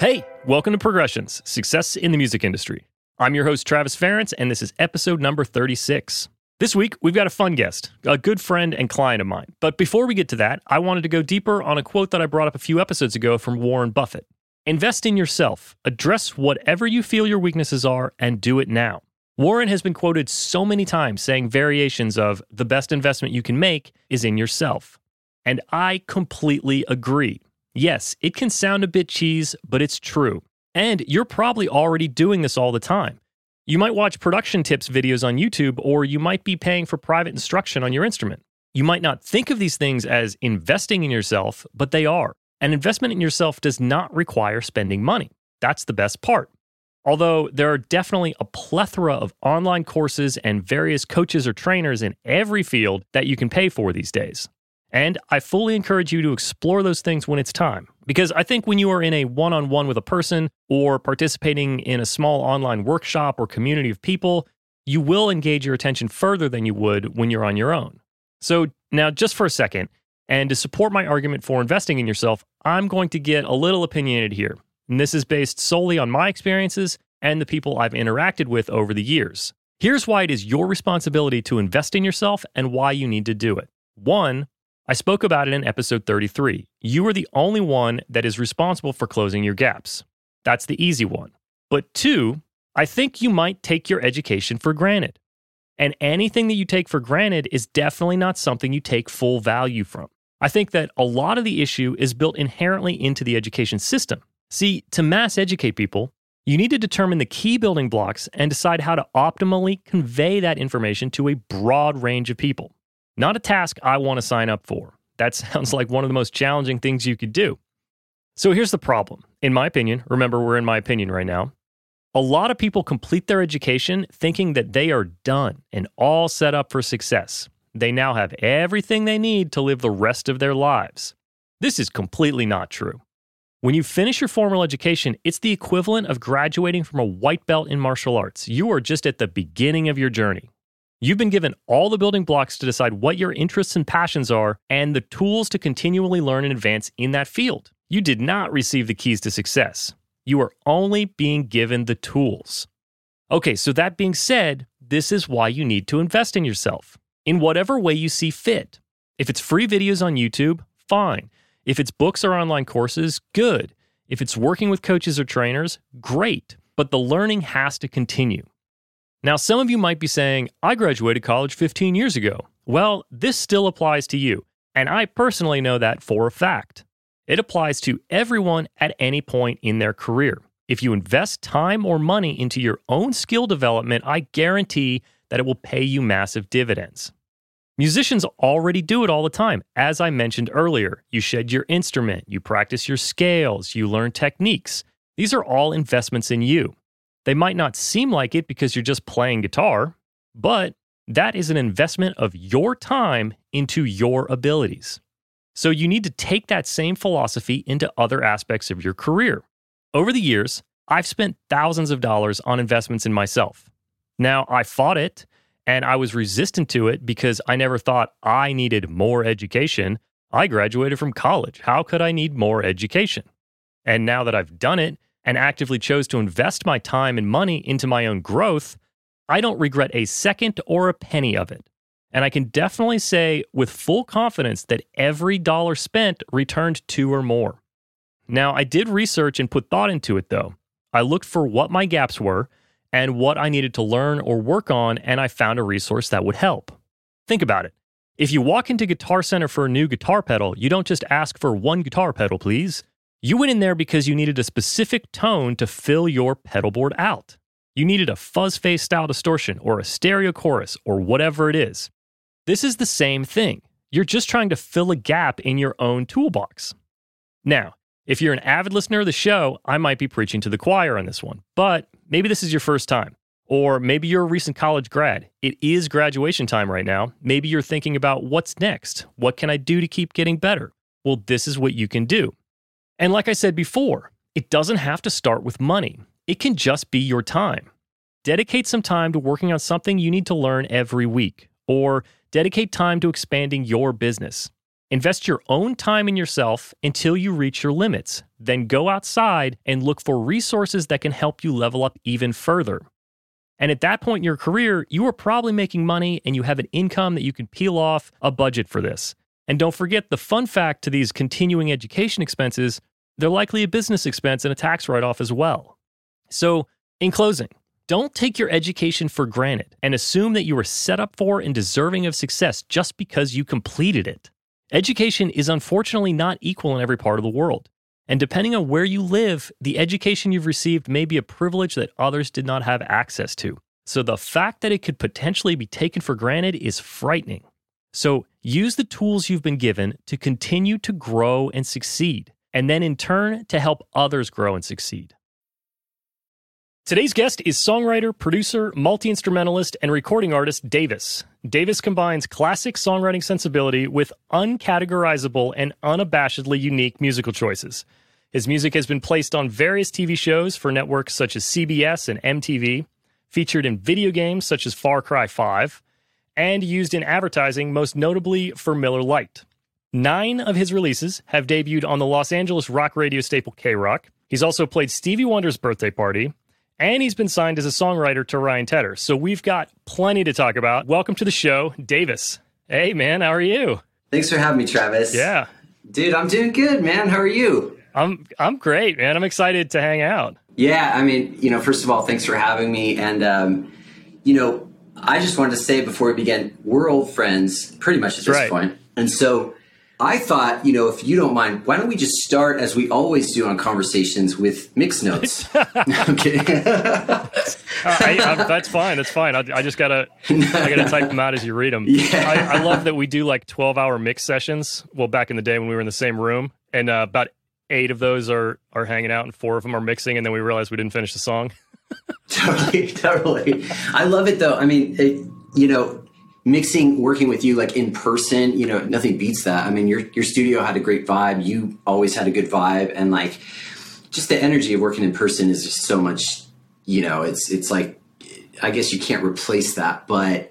Hey, welcome to Progressions Success in the Music Industry. I'm your host, Travis Ference, and this is episode number 36. This week, we've got a fun guest, a good friend and client of mine. But before we get to that, I wanted to go deeper on a quote that I brought up a few episodes ago from Warren Buffett Invest in yourself, address whatever you feel your weaknesses are, and do it now. Warren has been quoted so many times saying variations of the best investment you can make is in yourself. And I completely agree. Yes, it can sound a bit cheese, but it's true. And you're probably already doing this all the time. You might watch production tips videos on YouTube, or you might be paying for private instruction on your instrument. You might not think of these things as investing in yourself, but they are. An investment in yourself does not require spending money. That's the best part. Although there are definitely a plethora of online courses and various coaches or trainers in every field that you can pay for these days. And I fully encourage you to explore those things when it's time. Because I think when you are in a one on one with a person or participating in a small online workshop or community of people, you will engage your attention further than you would when you're on your own. So, now just for a second, and to support my argument for investing in yourself, I'm going to get a little opinionated here. And this is based solely on my experiences and the people I've interacted with over the years. Here's why it is your responsibility to invest in yourself and why you need to do it. One, I spoke about it in episode 33. You are the only one that is responsible for closing your gaps. That's the easy one. But two, I think you might take your education for granted. And anything that you take for granted is definitely not something you take full value from. I think that a lot of the issue is built inherently into the education system. See, to mass educate people, you need to determine the key building blocks and decide how to optimally convey that information to a broad range of people. Not a task I want to sign up for. That sounds like one of the most challenging things you could do. So here's the problem. In my opinion, remember we're in my opinion right now. A lot of people complete their education thinking that they are done and all set up for success. They now have everything they need to live the rest of their lives. This is completely not true. When you finish your formal education, it's the equivalent of graduating from a white belt in martial arts. You are just at the beginning of your journey. You've been given all the building blocks to decide what your interests and passions are and the tools to continually learn and advance in that field. You did not receive the keys to success. You are only being given the tools. Okay, so that being said, this is why you need to invest in yourself in whatever way you see fit. If it's free videos on YouTube, fine. If it's books or online courses, good. If it's working with coaches or trainers, great. But the learning has to continue. Now, some of you might be saying, I graduated college 15 years ago. Well, this still applies to you, and I personally know that for a fact. It applies to everyone at any point in their career. If you invest time or money into your own skill development, I guarantee that it will pay you massive dividends. Musicians already do it all the time. As I mentioned earlier, you shed your instrument, you practice your scales, you learn techniques. These are all investments in you. They might not seem like it because you're just playing guitar, but that is an investment of your time into your abilities. So you need to take that same philosophy into other aspects of your career. Over the years, I've spent thousands of dollars on investments in myself. Now, I fought it and I was resistant to it because I never thought I needed more education. I graduated from college. How could I need more education? And now that I've done it and actively chose to invest my time and money into my own growth, I don't regret a second or a penny of it. And I can definitely say with full confidence that every dollar spent returned two or more. Now, I did research and put thought into it though. I looked for what my gaps were and what I needed to learn or work on, and I found a resource that would help. Think about it. If you walk into Guitar Center for a new guitar pedal, you don't just ask for one guitar pedal, please. You went in there because you needed a specific tone to fill your pedal board out. You needed a fuzz face style distortion or a stereo chorus or whatever it is. This is the same thing. You're just trying to fill a gap in your own toolbox. Now, if you're an avid listener of the show, I might be preaching to the choir on this one, but maybe this is your first time. Or maybe you're a recent college grad. It is graduation time right now. Maybe you're thinking about what's next? What can I do to keep getting better? Well, this is what you can do. And like I said before, it doesn't have to start with money, it can just be your time. Dedicate some time to working on something you need to learn every week, or dedicate time to expanding your business. Invest your own time in yourself until you reach your limits. Then go outside and look for resources that can help you level up even further. And at that point in your career, you are probably making money and you have an income that you can peel off a budget for this. And don't forget the fun fact to these continuing education expenses they're likely a business expense and a tax write off as well. So, in closing, don't take your education for granted and assume that you are set up for and deserving of success just because you completed it. Education is unfortunately not equal in every part of the world. And depending on where you live, the education you've received may be a privilege that others did not have access to. So the fact that it could potentially be taken for granted is frightening. So use the tools you've been given to continue to grow and succeed, and then in turn to help others grow and succeed. Today's guest is songwriter, producer, multi instrumentalist, and recording artist Davis. Davis combines classic songwriting sensibility with uncategorizable and unabashedly unique musical choices. His music has been placed on various TV shows for networks such as CBS and MTV, featured in video games such as Far Cry 5, and used in advertising, most notably for Miller Lite. Nine of his releases have debuted on the Los Angeles rock radio staple KROQ. He's also played Stevie Wonder's birthday party, and he's been signed as a songwriter to Ryan Tedder. So we've got plenty to talk about. Welcome to the show, Davis. Hey, man, how are you? Thanks for having me, Travis. Yeah. Dude, I'm doing good, man. How are you? I'm I'm great, man. I'm excited to hang out. Yeah, I mean, you know, first of all, thanks for having me. And, um, you know, I just wanted to say before we begin, we're old friends pretty much at this right. point. And so I thought, you know, if you don't mind, why don't we just start as we always do on conversations with mix notes? I'm. I, I, that's fine. That's fine. I, I, just gotta, I gotta type them out as you read them. Yeah. I, love that we do like twelve hour mix sessions. Well, back in the day when we were in the same room, and uh, about eight of those are are hanging out, and four of them are mixing, and then we realize we didn't finish the song. totally, totally. I love it though. I mean, it, you know, mixing working with you like in person you know nothing beats that. I mean your your studio had a great vibe. You always had a good vibe. And like just the energy of working in person is just so much you know it's it's like i guess you can't replace that. But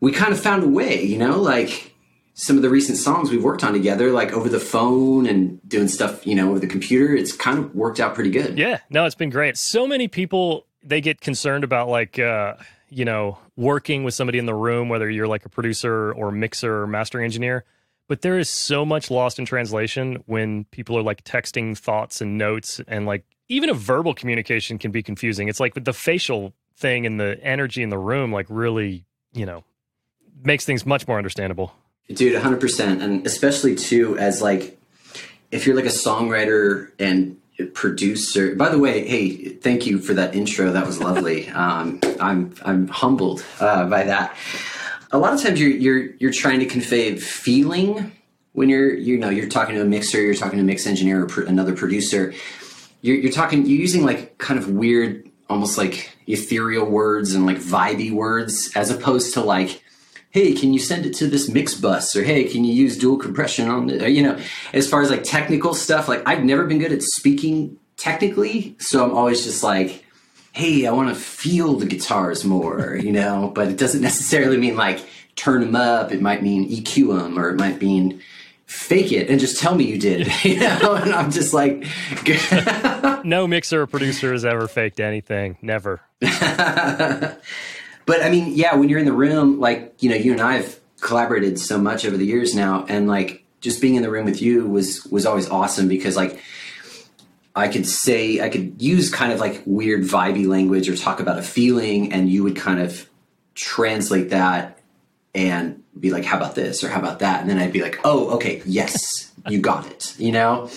we kind of found a way you know? Like some of the recent songs we've worked on together like over the phone and doing stuff you know over the computer it's kind of worked out pretty good. Yeah. No it's been great. So many people they get concerned about like uh you know, working with somebody in the room, whether you're like a producer or mixer or mastering engineer. But there is so much lost in translation when people are like texting thoughts and notes, and like even a verbal communication can be confusing. It's like the facial thing and the energy in the room, like really, you know, makes things much more understandable. Dude, 100%. And especially too, as like, if you're like a songwriter and producer. By the way, hey, thank you for that intro. That was lovely. um, I'm I'm humbled uh, by that. A lot of times you're you're you're trying to convey feeling when you're you know you're talking to a mixer, you're talking to a mix engineer or another producer. You're, you're talking you're using like kind of weird, almost like ethereal words and like vibey words, as opposed to like hey, can you send it to this mix bus? Or hey, can you use dual compression on it? Uh, you know, as far as like technical stuff, like I've never been good at speaking technically. So I'm always just like, hey, I want to feel the guitars more, you know, but it doesn't necessarily mean like turn them up. It might mean EQ them or it might mean fake it and just tell me you did, you know? and I'm just like, no mixer or producer has ever faked anything. Never. But I mean, yeah, when you're in the room, like, you know, you and I have collaborated so much over the years now and like just being in the room with you was was always awesome because like I could say I could use kind of like weird vibey language or talk about a feeling, and you would kind of translate that and be like, "How about this?" or "How about that?" And then I'd be like, "Oh, okay, yes, you got it." You know.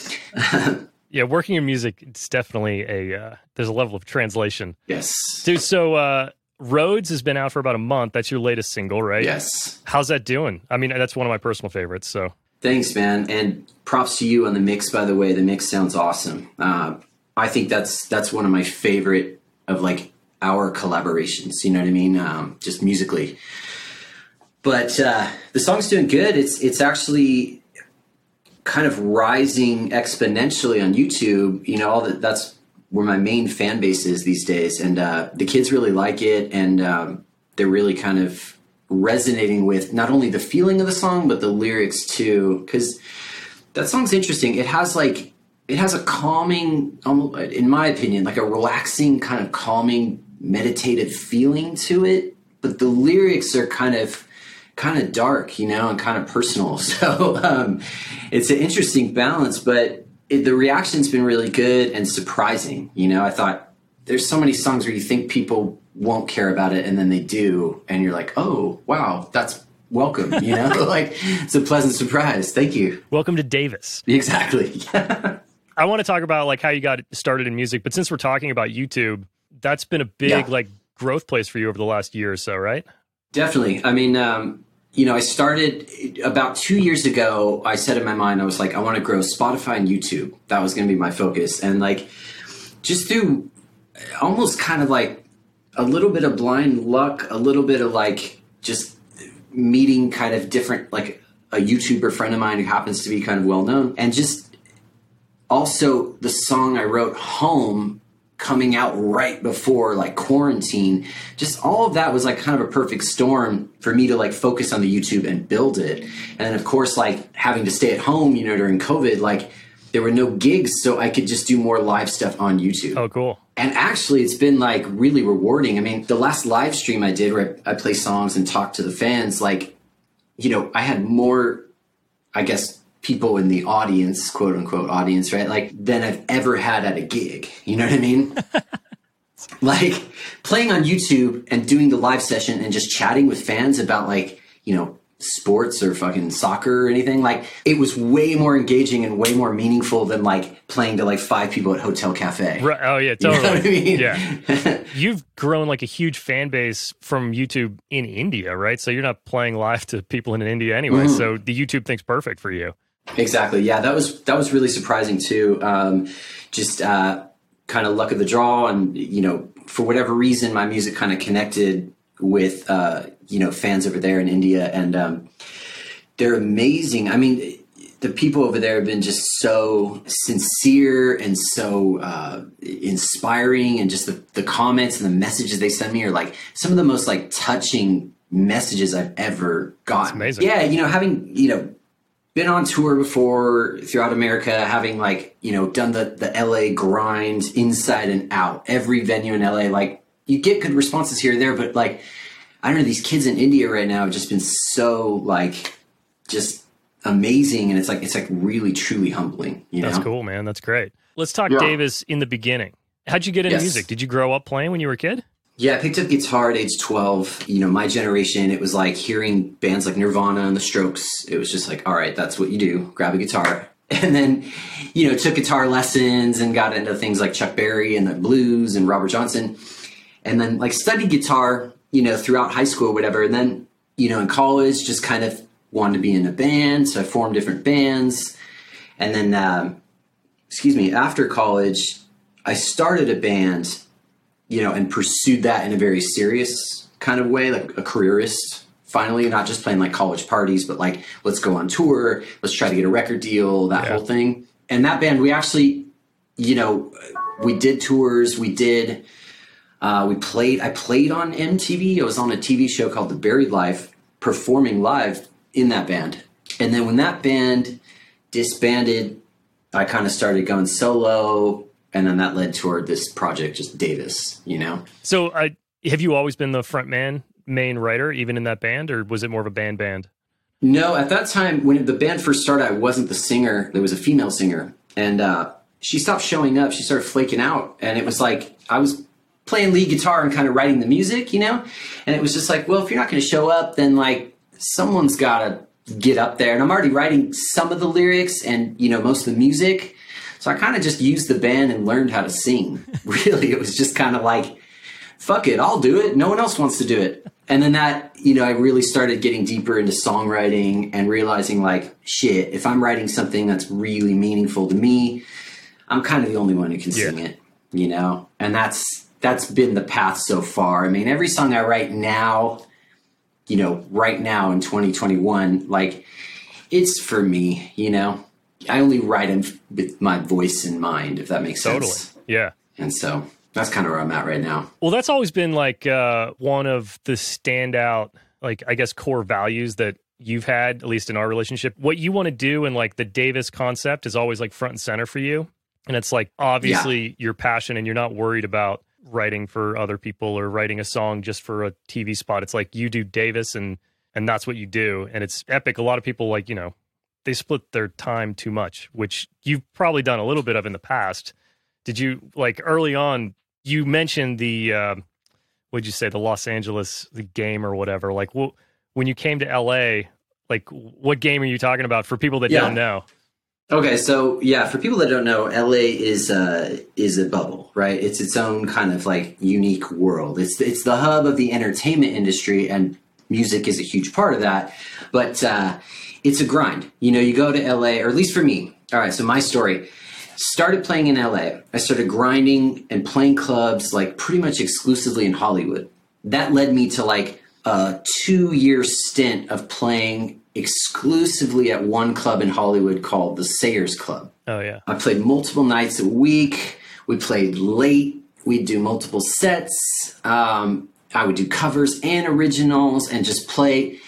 yeah, working in music, it's definitely a uh, there's a level of translation. Yes, dude. So uh, Roads has been out for about a month. That's your latest single, right? Yes. How's that doing? I mean, that's one of my personal favorites. So thanks, man, and props to you on the mix. By the way, the mix sounds awesome. Uh, I think that's that's one of my favorite of like our collaborations. You know what I mean? Um, just musically. But uh, the song's doing good. It's it's actually kind of rising exponentially on YouTube. You know, all that that's where my main fan base is these days, and uh, the kids really like it, and um, they're really kind of resonating with not only the feeling of the song but the lyrics too. Because that song's interesting. It has like it has a calming, in my opinion, like a relaxing kind of calming meditative feeling to it, but the lyrics are kind of kind of dark, you know, and kind of personal. So um, it's an interesting balance, but it, the reaction's been really good and surprising. You know, I thought there's so many songs where you think people won't care about it, and then they do, and you're like, oh wow, that's welcome. You know, like it's a pleasant surprise. Thank you. Welcome to Davis. Exactly. I want to talk about like how you got started in music, but since we're talking about YouTube, that's been a big yeah. like growth place for you over the last year or so, right? Definitely. I mean, um, you know, I started about two years ago. I said in my mind, I was like, I want to grow Spotify and YouTube. That was going to be my focus. And like, just through almost kind of like a little bit of blind luck, a little bit of like just meeting kind of different, like a YouTuber friend of mine who happens to be kind of well known, and just also the song I wrote, Home, coming out right before like quarantine. Just all of that was like kind of a perfect storm for me to like focus on the youtube and build it. And then of course like having to stay at home you know during covid like there were no gigs so i could just do more live stuff on youtube. Oh cool. And actually it's been like really rewarding. I mean the last live stream i did where i play songs and talk to the fans like you know i had more i guess people in the audience, quote unquote audience, right? Like than I've ever had at a gig. You know what I mean? like playing on YouTube and doing the live session and just chatting with fans about like, you know, sports or fucking soccer or anything. Like it was way more engaging and way more meaningful than like playing to like five people at Hotel Cafe. Right. Oh yeah, totally. You know I mean? Yeah. You've grown like a huge fan base from YouTube in India, right? So you're not playing live to people in India anyway. Mm-hmm. So the YouTube thing's perfect for you. Exactly. Yeah, that was that was really surprising too. Um, just uh, kind of luck of the draw, and you know, for whatever reason, my music kind of connected with uh, you know fans over there in India, and um, they're amazing. I mean, the people over there have been just so sincere and so uh, inspiring, and just the, the comments and the messages they send me are like some of the most like touching messages I've ever gotten. amazing. Yeah, you know, having you know been on tour before throughout America, having like, you know, done the, the LA grind inside and out, every venue in LA. Like, you get good responses here and there, but like, I don't know, these kids in India right now have just been so like, just amazing. And it's like, it's like really, truly humbling. You That's know? cool, man. That's great. Let's talk yeah. Davis in the beginning. How'd you get into yes. music? Did you grow up playing when you were a kid? Yeah, I picked up guitar at age 12. You know, my generation, it was like hearing bands like Nirvana and The Strokes. It was just like, all right, that's what you do. Grab a guitar. And then, you know, took guitar lessons and got into things like Chuck Berry and the blues and Robert Johnson. And then, like, studied guitar, you know, throughout high school or whatever. And then, you know, in college, just kind of wanted to be in a band. So I formed different bands. And then, um, excuse me, after college, I started a band you know, and pursued that in a very serious kind of way, like a careerist. Finally, not just playing like college parties, but like let's go on tour, let's try to get a record deal, that yeah. whole thing. And that band, we actually, you know, we did tours, we did, uh, we played. I played on MTV. I was on a TV show called The Buried Life, performing live in that band. And then when that band disbanded, I kind of started going solo and then that led toward this project, just Davis. You know. So, I have you always been the front man, main writer, even in that band, or was it more of a band band? No, at that time when the band first started, I wasn't the singer. There was a female singer, and uh, she stopped showing up. She started flaking out, and it was like I was playing lead guitar and kind of writing the music, you know. And it was just like, well, if you're not going to show up, then like someone's got to get up there. And I'm already writing some of the lyrics and you know most of the music, so I kind of just used the band and learned how to sing. really, it was just kind of like, fuck it, I'll do it. No one else wants to do it. And then that, you know, I really started getting deeper into songwriting and realizing like, shit, if I'm writing something that's really meaningful to me, I'm kind of the only one who can sing it, you know? And that's that's been the path so far. I mean, every song I write now, you know, right now in 2021, like it's for me, you know. I only write them with my voice in mind, if that makes Totally. sense. Yeah. And so that's kind of where I'm at right now. Well, that's always been like uh, one of the standout, like I guess, core values that you've had, at least in our relationship. What you want to do and like the Davis concept is always like front and center for you. And it's like obviously your passion and you're not worried about writing for other people or writing a song just for a TV spot. It's like you do Davis and and that's what you do. And it's epic. A lot of people like, you know, they split their time too much, which you've probably done a little bit of in the past. Did you like early on? You mentioned the uh, what'd you say, the Los Angeles the game or whatever. Like, wh- when you came to LA, like, what game are you talking about for people that Yeah. don't know? Okay, so yeah, for people that don't know, LA is uh, is a bubble, right? It's its own kind of like unique world. It's it's the hub of the entertainment industry, and music is a huge part of that. But uh, it's a grind. You know, you go to LA, or at least for me. All right, so my story started playing in LA. I started grinding and playing clubs like pretty much exclusively in Hollywood. That led me to like a two year stint of playing exclusively at one club in Hollywood called the Sayers Club. Oh yeah, I played multiple nights a week. We played late. We'd do multiple sets. Um, I would do covers and originals and just play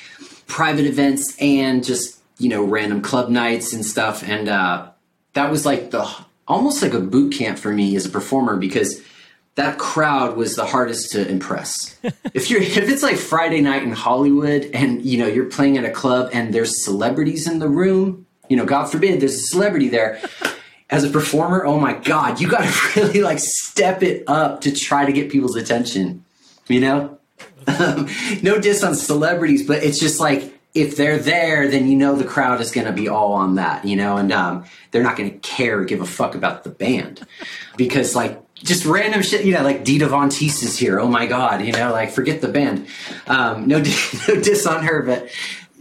private events and just, you know, random club nights and stuff. And uh, that was like the almost like a boot camp for me as a performer because that crowd was the hardest to impress. if you're if it's like Friday night in Hollywood and you know you're playing at a club and there's celebrities in the room, you know, God forbid there's a celebrity there. As a performer, oh my God, you got to really like step it up to try to get people's attention. You know, no diss on celebrities, but it's just like if they're there, then you know the crowd is going to be all on that, you know, and um, they're not going to care or give a fuck about the band because like just random shit, you know, like Dita Von Teese is here. Oh my god, you know, like forget the band. Um, no, no diss on her, but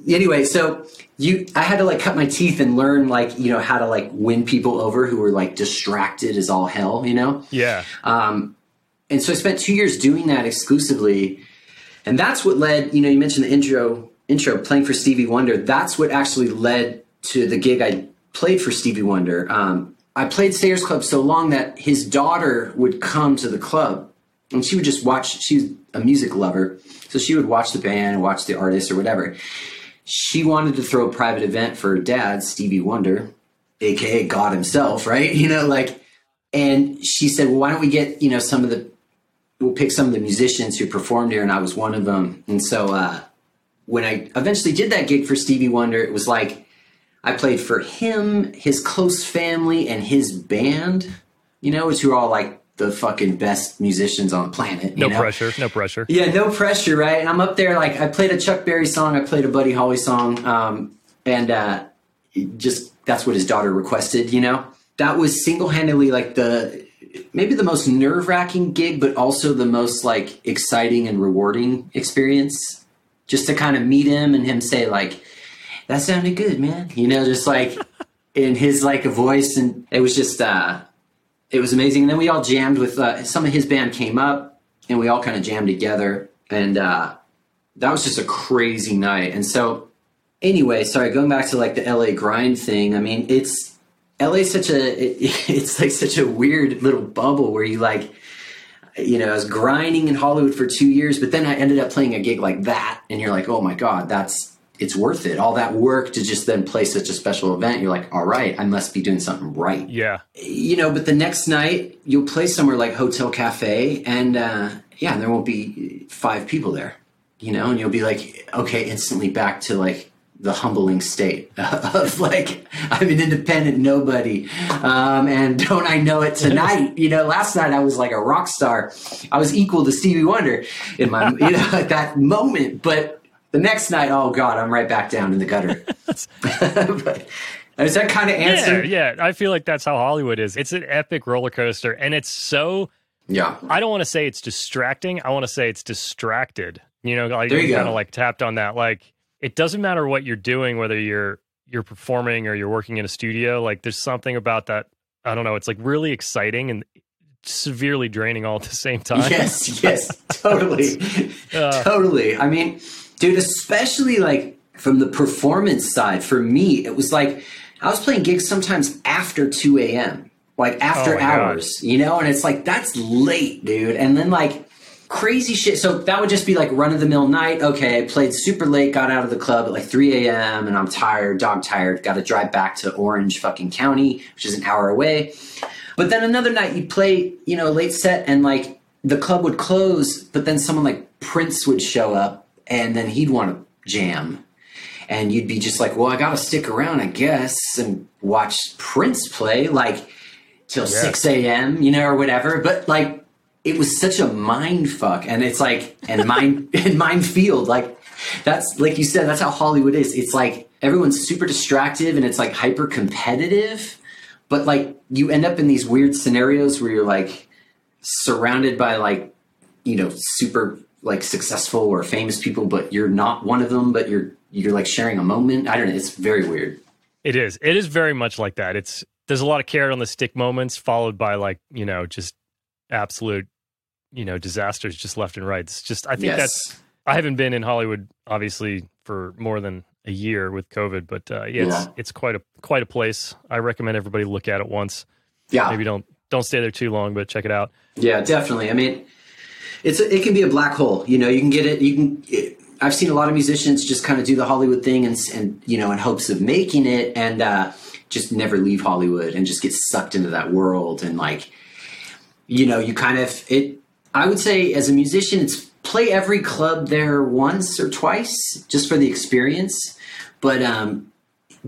anyway, so you, I had to like cut my teeth and learn like you know how to like win people over who were like distracted as all hell, you know. yeah, Um, and so I spent two years doing that exclusively, and that's what led. You know, you mentioned the intro, intro playing for Stevie Wonder. That's what actually led to the gig I played for Stevie Wonder. Um, I played Sayers Club so long that his daughter would come to the club, and she would just watch. She's a music lover, so she would watch the band, watch the artist, or whatever. She wanted to throw a private event for her dad, Stevie Wonder, aka God himself, right? You know, like and she said, "Well, why don't we get you know some of the we'll pick some of the musicians who performed here," and I was one of them. And so uh, when I eventually did that gig for Stevie Wonder, it was like I played for him, his close family, and his band. You know, which were all like the fucking best musicians on the planet. no you know? pressure, no pressure. Yeah, no pressure, right? And I'm up there like I played a Chuck Berry song, I played a Buddy Holly song, um, and uh, just that's what his daughter requested. You know, that was single handedly like the maybe the most nerve wracking gig, but also the most like exciting and rewarding experience. Just to kind of meet him and him say like, "That sounded good, man," you know, just like in his like a voice, and it was just. uh it was amazing. And then we all jammed with uh, some of his band came up, and we all kind of jammed together, and uh, that was just a crazy night. And so, anyway, sorry, going back to like the LA grind thing. I mean, it's LA such a it, it's like such a weird little bubble where you like. You know, I was grinding in Hollywood for two years, but then I ended up playing a gig like that, and you're like, "Oh my god, that's it's worth it." All that work to just then play such a special event. You're like, "All right, I must be doing something right." Yeah, you know, but the next night you'll play somewhere like Hotel Cafe, and uh, yeah, there won't be five people there, you know, and you'll be like, okay, instantly back to like the humbling state of like I'm an independent nobody, um, and don't I know it tonight? you know, last night I was like a rock star. I was equal to Stevie Wonder in my you know at that moment, but the next night, oh god, I'm right back down in the gutter. but, is that kind of answer? Yeah, yeah. I feel like that's how Hollywood is. It's an epic roller coaster, and it's so. Yeah. I don't want to say it's distracting. I want to say it's distracted. You know, like There you you kind of like tapped on that. Like it doesn't matter what you're doing, whether you're you're performing or you're working in a studio. Like there's something about that. I don't know. It's like really exciting and severely draining all at the same time. Yes, yes, totally. Uh, totally. I mean, dude, especially like from the performance side, for me, it was like I was playing gigs sometimes after 2 a.m., like after Oh my God. hours, you know? And it's like, that's late, dude. And then like crazy shit. So that would just be like run of the mill night. Okay, I played super late, got out of the club at like 3 a.m., and I'm tired, dog tired, got to drive back to Orange fucking County, which is an hour away. But then another night you'd play, you know, a late set and like the club would close, but then someone like Prince would show up and then he'd want to jam. And you'd be just like, well, I got to stick around, I guess, and watch Prince play like till 6 a.m., you know, or whatever. But like, it was such a mind fuck. And it's like, and mind, and mind field. Like, that's like you said, that's how Hollywood is. It's like everyone's super distractive and it's like hyper competitive but like you end up in these weird scenarios where you're like surrounded by like you know super like successful or famous people but you're not one of them but you're you're like sharing a moment i don't know it's very weird It is. It is very much like that. It's there's a lot of carrot on the stick moments followed by like, you know, just absolute, you know, disasters just left and right. It's just I think yes that's I haven't been in Hollywood obviously for more than a year with COVID, but uh, yeah, it's Yeah. it's quite a quite a place. I recommend everybody look at it once. yeah Maybe don't don't stay there too long, but check it out. Yeah, definitely. I mean, it's a, it can be a black hole. You know, you can get it. You can. It, I've seen a lot of musicians just kind of do the Hollywood thing and and you know in hopes of making it and uh, just never leave Hollywood and just get sucked into that world and like, you know, you kind of it. I would say as a musician, it's play every club there once or twice just for the experience, but um,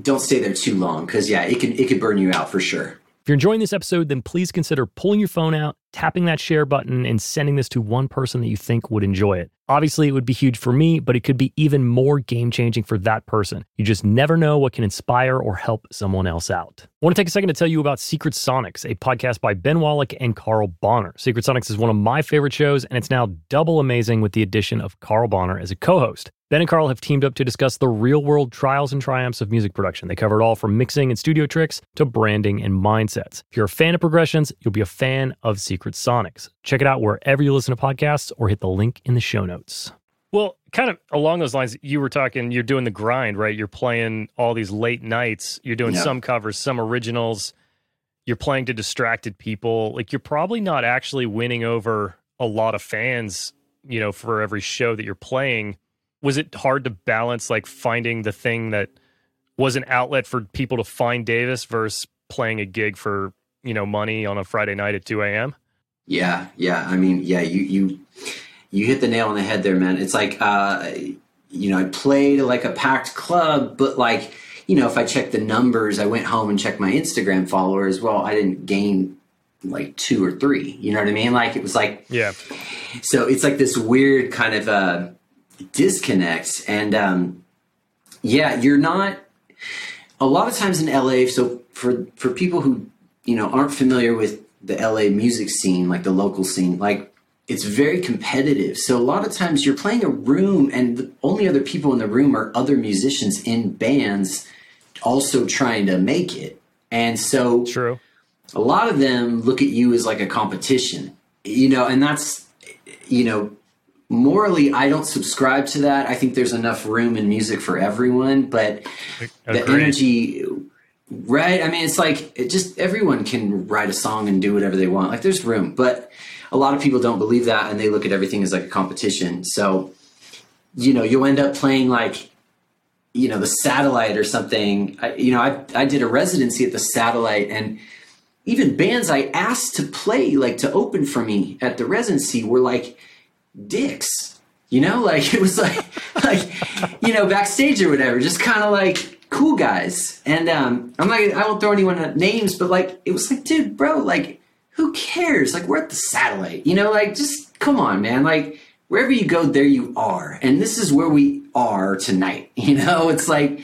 don't stay there too long because yeah, it can it could burn you out for sure. If you're enjoying this episode, then please consider pulling your phone out, tapping that share button, and sending this to one person that you think would enjoy it. Obviously, it would be huge for me, but it could be even more game changing for that person. You just never know what can inspire or help someone else out. I want to take a second to tell you about Secret Sonics, a podcast by Ben Wallach and Carl Bonner. Secret Sonics is one of my favorite shows, and it's now double amazing with the addition of Carl Bonner as a co host. Ben and Carl have teamed up to discuss the real world trials and triumphs of music production. They cover it all from mixing and studio tricks to branding and mindsets. If you're a fan of progressions, you'll be a fan of Secret Sonics. Check it out wherever you listen to podcasts or hit the link in the show notes. Well, kind of along those lines, you were talking, you're doing the grind, right? You're playing all these late nights, you're doing Yeah. some covers, some originals, you're playing to distracted people. Like, you're probably not actually winning over a lot of fans, you know, for every show that you're playing. Was it hard to balance, like, finding the thing that was an outlet for people to find Davis versus playing a gig for, you know, money on a Friday night at 2 a.m.? Yeah, yeah. I mean, yeah, you you you hit the nail on the head there, man. It's like uh you know, I played like a packed club, but like, you know, if I check the numbers, I went home and checked my Instagram followers, well, I didn't gain like two or three. You know what I mean? Like it was like Yeah. so it's like this weird kind of uh disconnect and um yeah, you're not a lot of times in LA, so for for people who you know aren't familiar with the LA music scene, like the local scene, like it's very competitive. So a lot of times you're playing a room, and the only other people in the room are other musicians in bands, also trying to make it. And so True. a lot of them look at you as like a competition, you know, and that's, you know, morally, I don't subscribe to that. I think there's enough room in music for everyone, but the energy, right? I mean, it's like it just everyone can write a song and do whatever they want. Like there's room, but a lot of people don't believe that and they look at everything as like a competition. So, you know, you'll end up playing like, you know, the satellite or something. I, you know, I, I did a residency at the satellite and even bands I asked to play, like to open for me at the residency were like dicks. You know, like it was like like you know backstage or whatever, just kind of like cool guys. And um, I'm like, I won't throw anyone names, but like it was like, dude, bro, like who cares? Like we're at the satellite, you know, like just come on, man, like wherever you go, there you are, and this is where we are tonight. You know, it's like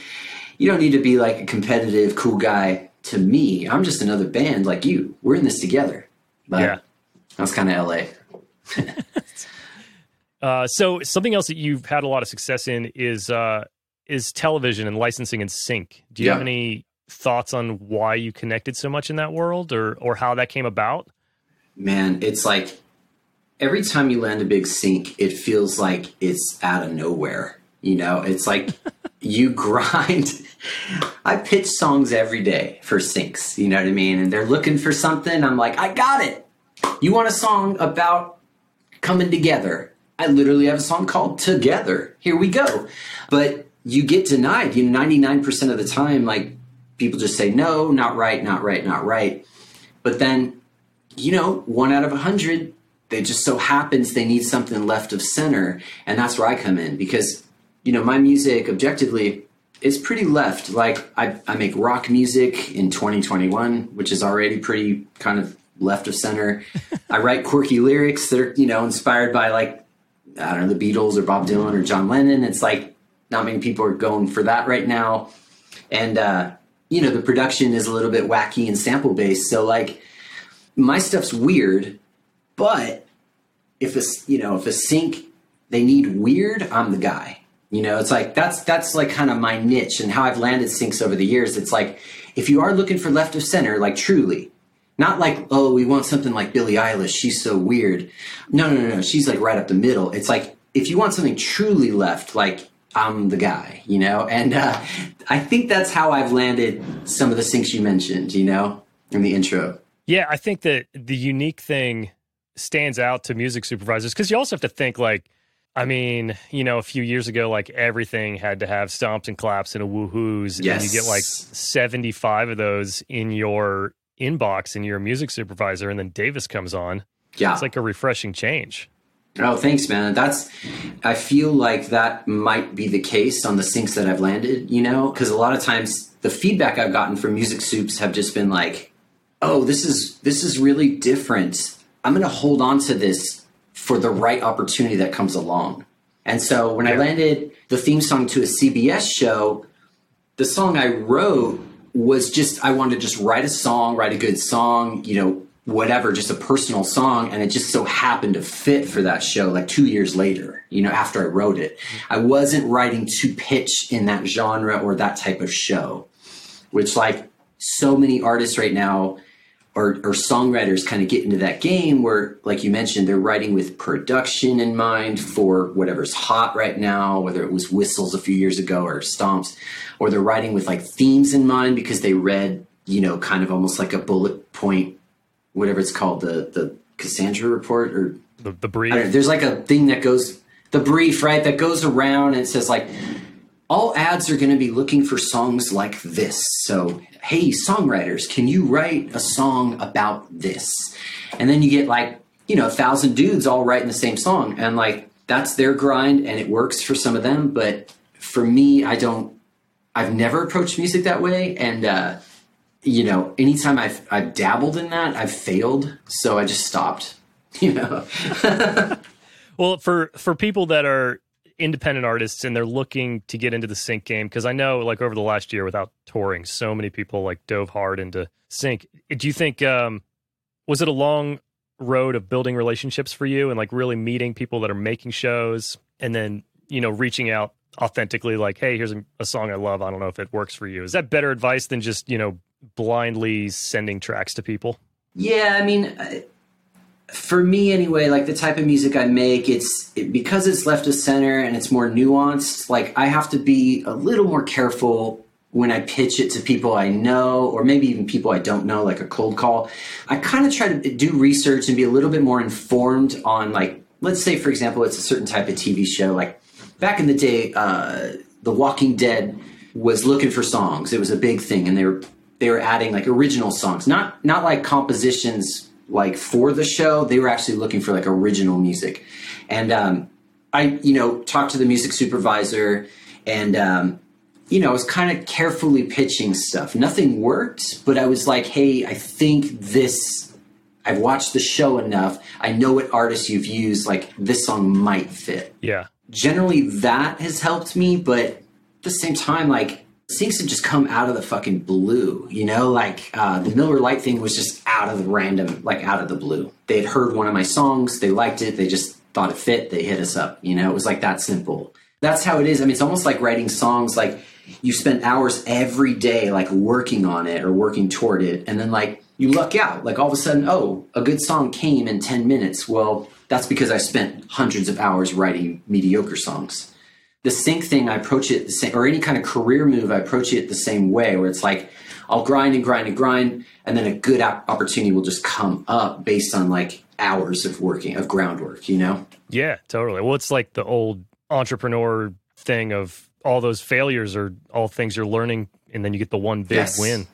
you don't need to be like a competitive cool guy to me. I'm just another band like you. We're in this together. But Yeah. that's kind of LA. Uh, so something else that you've had a lot of success in is uh, is television and licensing and sync. Do you have any thoughts on why you connected so much in that world, or or how that came about? Man, it's like every time you land a big sync, it feels like it's out of nowhere. You know, it's like you grind. I pitch songs every day for syncs, you know what I mean? And they're looking for something. I'm like, I got it. You want a song about coming together? I literally have a song called Together. Here we go. But you get denied. You know, 99% of the time, like people just say, no, not right, not right, not right. But then you know, one out of a hundred, they just so happens they need something left of center, and that's where I come in because, you know, my music objectively is pretty left. Like I, I make rock music in 2021, which is already pretty kind of left of center. I write quirky lyrics that are, you know, inspired by like I don't know the Beatles or Bob Dylan or John Lennon. It's like not many people are going for that right now, and uh, you know the production is a little bit wacky and sample based. So like my stuff's weird, but if it's you know if a sync they need weird, I'm the guy. You know, it's like that's that's like kind of my niche and how I've landed syncs over the years. It's like if you are looking for left of center, like truly, not like oh we want something like Billie Eilish, she's so weird. No, no, no, no, she's like right up the middle. It's like if you want something truly left, like I'm the guy, you know. And uh, I think that's how I've landed some of the syncs you mentioned, you know, in the intro. Yeah, I think that the unique thing stands out to music supervisors because you also have to think like, I mean, you know, a few years ago, like everything had to have stomps and claps and a woohoos, and you get like seventy five of those in your inbox, and you're a music supervisor, and then Davis comes on. Yeah. It's like a refreshing change. Oh, thanks, man. That's. I feel like that might be the case on the syncs that I've landed. You know, because a lot of times the feedback I've gotten from music soups have just been like, "Oh, this is this is really different. I'm going to hold on to this for the right opportunity that comes along." And so when I landed the theme song to a CBS show, the song I wrote was just I wanted to just write a song, write a good song, you know, whatever, just a personal song, and it just so happened to fit for that show like two years later, you know, after I wrote it. I wasn't writing to pitch in that genre or that type of show, which like so many artists right now or, or songwriters kind of get into that game where, like you mentioned, they're writing with production in mind for whatever's hot right now, whether it was whistles a few years ago or stomps, or they're writing with like themes in mind because they read, you know, kind of almost like a bullet point, whatever it's called, the the Cassandra report or The, the brief. Know, there's like a thing that goes the brief right that goes around and it says like all ads are going to be looking for songs like this so hey songwriters can you write a song about this and then you get like you know a thousand dudes all writing the same song and like that's their grind and it works for some of them but for me i don't i've never approached music that way and uh you know anytime i've i've dabbled in that i've failed so i just stopped you know? Well, for for people that are independent artists and they're looking to get into the sync game, because I know like over the last year without touring, so many people like dove hard into sync. Do you think um, was it a long road of building relationships for you and like really meeting people that are making shows and then you know reaching out authentically like hey here's a, a song i love. I don't know if it works for you. Is that better advice than just you know blindly sending tracks to people Yeah, I mean, for me anyway, like the type of music I make, it's it, because it's left of center and it's more nuanced. Like I have to be a little more careful when I pitch it to people I know, or maybe even people I don't know, like a cold call. I kind of try to do research and be a little bit more informed on, like, let's say, for example, it's a certain type of TV show. Like back in the day, uh, The Walking Dead was looking for songs. It was a big thing, and they were they were adding like original songs, not not like compositions like for the show. They were actually looking for like original music, and um, I, you know, talked to the music supervisor and, um, you know, I was kind of carefully pitching stuff. Nothing worked, but I was like, hey, I think this, I've watched the show enough. I know what artists you've used. Like, this song might fit. Yeah. Generally, that has helped me, but at the same time, like, things have just come out of the fucking blue, you know? Like, uh, the Miller Lite thing was just out of the random, like, out of the blue. They had heard one of my songs, they liked it, they just thought it fit, they hit us up, you know? It was like that simple. That's how it is. I mean, it's almost like writing songs like, you spend hours every day like working on it or working toward it and then like you luck out like all of a sudden oh a good song came in 10 minutes well that's because i spent hundreds of hours writing mediocre songs the sync thing i approach it the same or any kind of career move i approach it the same way where it's like i'll grind and grind and grind and then a good opportunity will just come up based on like hours of working of groundwork you know? Yeah totally. Well it's like the old entrepreneur thing of all those failures are all things you're learning and then you get the one big Yes. win.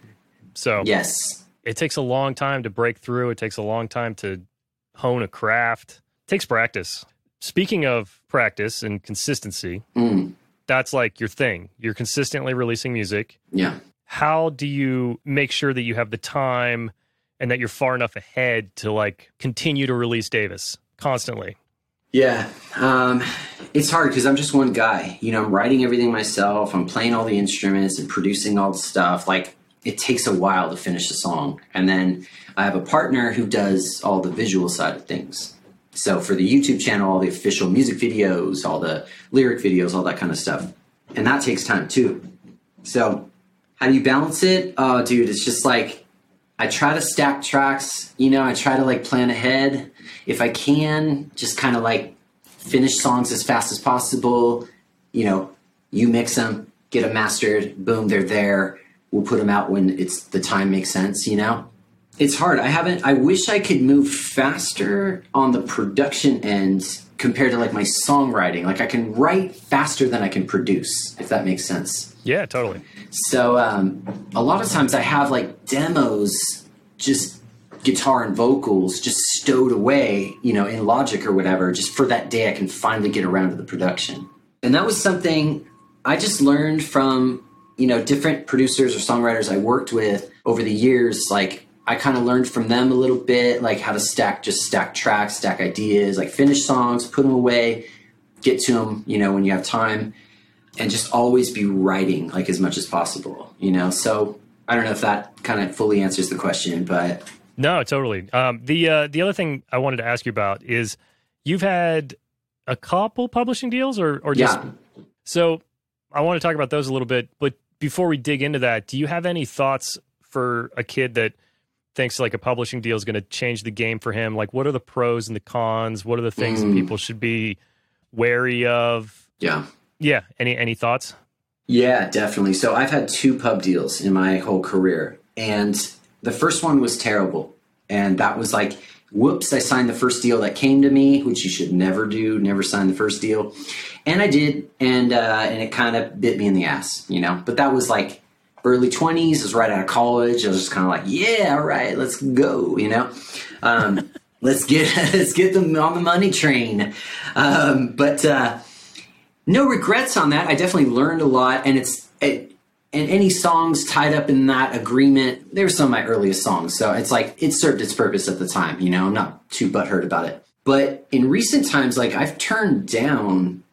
So yes. it takes a long time to break through. It takes a long time to hone a craft. It takes practice. Speaking of practice and consistency Mm, that's like your thing you're consistently releasing music yeah how do you make sure that you have the time and that you're far enough ahead to like continue to release davis constantly Yeah, um, it's hard because I'm just one guy. You know, I'm writing everything myself. I'm playing all the instruments and producing all the stuff. Like, it takes a while to finish a song. And then I have a partner who does all the visual side of things. So for the YouTube channel, all the official music videos, all the lyric videos, all that kind of stuff. And that takes time too. So how do you balance it? Oh, dude, it's just like I try to stack tracks, you know, I try to like plan ahead. If I can, just kind of like finish songs as fast as possible. You know, you mix them, get them mastered, boom, they're there. We'll put them out when it's the time makes sense, you know? It's hard. I haven't, I wish I could move faster on the production end compared to like my songwriting. Like I can write faster than I can produce, if that makes sense. yeah totally So um, a lot of times I have like demos, just guitar and vocals, just stowed away, you know, in Logic or whatever, just for that day I can finally get around to the production. And that was something I just learned from, you know, different producers or songwriters I worked with over the years. Like I kind of learned from them a little bit, like how to stack, just stack tracks, stack ideas, like finish songs, put them away, get to them, you know, when you have time and just always be writing like as much as possible you know so i don't know if that kind of fully answers the question but No, totally. Um, the uh, the other thing I wanted to ask you about is you've had a couple publishing deals, or or just yeah so I want to talk about those a little bit. But before we dig into that, do you have any thoughts for a kid that thinks like a publishing deal is going to change the game for him? Like, what are the pros and the cons? What are the things Mm. people should be wary of? yeah Yeah. Any any thoughts? yeah definitely so i've had two pub deals in my whole career and the first one was terrible and that was like whoops i signed the first deal that came to me which you should never do never sign the first deal and i did and uh, and it kind of bit me in the ass you know but that was like early 20s I was right out of college i was just kind of like yeah all right let's go you know? Um, let's get let's get them on the money train. Um, but uh, no regrets on that. I definitely learned a lot and it's it, and any songs tied up in that agreement they were some of my earliest songs so it's like it served its purpose at the time you know? I'm not too butthurt about it. But in recent times like i've turned down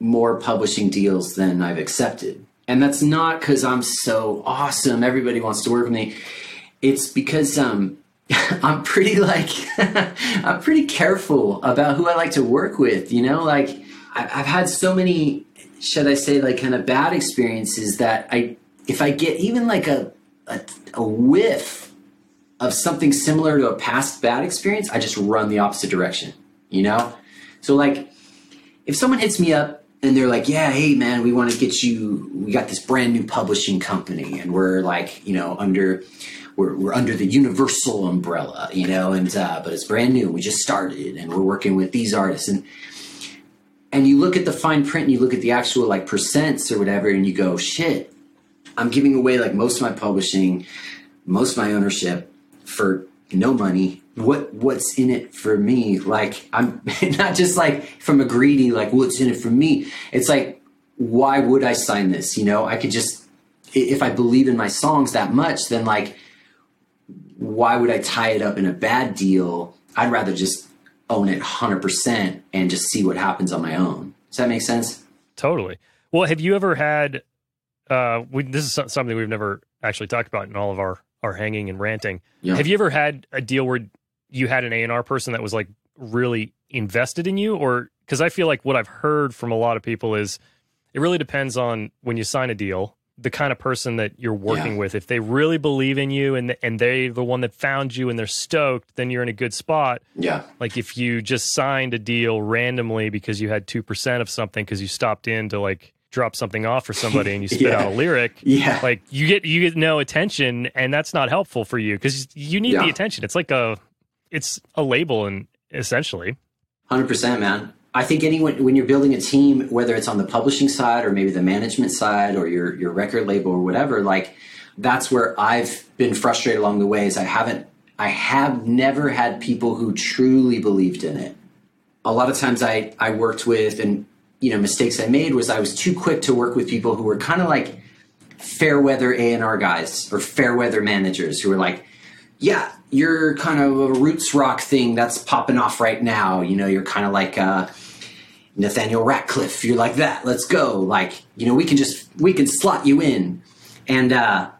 more publishing deals than I've accepted. And that's not because I'm so awesome. Everybody wants to work with me. It's because um, I'm pretty like I'm pretty careful about who I like to work with. You know, like I've had so many, should I say, like kind of bad experiences that I, if I get even like a a, a whiff of something similar to a past bad experience, I just run the opposite direction. You know, so like if someone hits me up and they're like, "Yeah, hey man, we want to get you. We got this brand new publishing company, and we're like, you know, under we're we're under the Universal umbrella, you know, and uh, but it's brand new. We just started, and we're working with these artists, and and you look at the fine print, and you look at the actual like percents or whatever, and you go, shit, I'm giving away like most of my publishing, most of my ownership for no money what what's in it for me? Like I'm not just like from a greedy like what's in it for me. It's like why would I sign this? You know, I could just if I believe in my songs that much, then like why would I tie it up in a bad deal? I'd rather just own it 100% and just see what happens on my own. Does that make sense? Totally. Well, have you ever had uh we, this is something we've never actually talked about in all of our our hanging and ranting. Yeah. Have you ever had a deal where you had an A&R person that was like really invested in you or cuz I feel like what I've heard from a lot of people is it really depends on when you sign a deal the kind of person that you're working yeah. with. If they really believe in you and and they the one that found you and they're stoked, then you're in a good spot. Yeah. Like if you just signed a deal randomly because you had 2% of something cuz you stopped in to like drop something off for somebody and you spit yeah. out a lyric, yeah. like you get you get no attention and that's not helpful for you cuz you need yeah. the attention. It's like a it's a label and essentially. 100% man. I think anyone when you're building a team, whether it's on the publishing side or maybe the management side or your your record label or whatever, like that's where I've been frustrated along the way. Is I haven't I have never had people who truly believed in it. A lot of times I I worked with and you know mistakes I made was I was too quick to work with people who were kind of like fair weather A and R guys or fair weather managers who were like, yeah, you're kind of a roots rock thing that's popping off right now. You know, you're kind of like. Uh, Nathaniel Rateliff, you're like that. Let's go. Like, you know, we can just we can slot you in. And uh,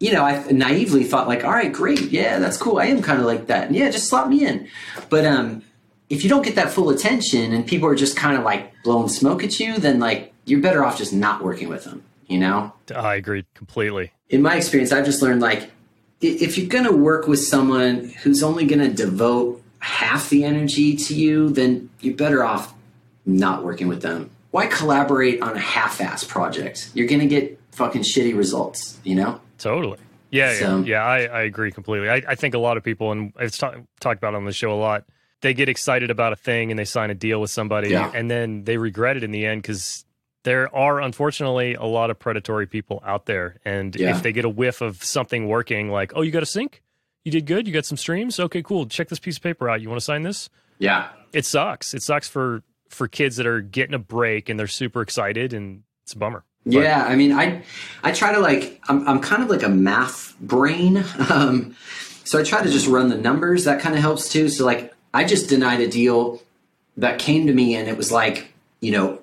you know, I naively thought like, all right, great, yeah, that's cool. I am kind of like that. And yeah, just slot me in. But um, if you don't get that full attention and people are just kind of like blowing smoke at you, then like you're better off just not working with them. You know? I agree completely. In my experience, I've just learned like if you're going to work with someone who's only going to devote half the energy to you, then you're better off not working with them. Why collaborate on a half-ass project? You're gonna get fucking shitty results, you know? Totally. Yeah, so, yeah, yeah. I, I agree completely. I, I think a lot of people, and I've talk, talked about on the show a lot, they get excited about a thing and they sign a deal with somebody, yeah. and then they regret it in the end because there are unfortunately a lot of predatory people out there. And yeah. if they get a whiff of something working, like, oh, you got a sync? You did good? You got some streams? Okay, cool. Check this piece of paper out. You want to sign this? Yeah. It sucks. It sucks for for kids that are getting a break and they're super excited and it's a bummer. But, yeah, I mean, I I try to like I'm I'm kind of like a math brain, um, so I try to just run the numbers. That kind of helps too. So like I just denied a deal that came to me and it was like you know,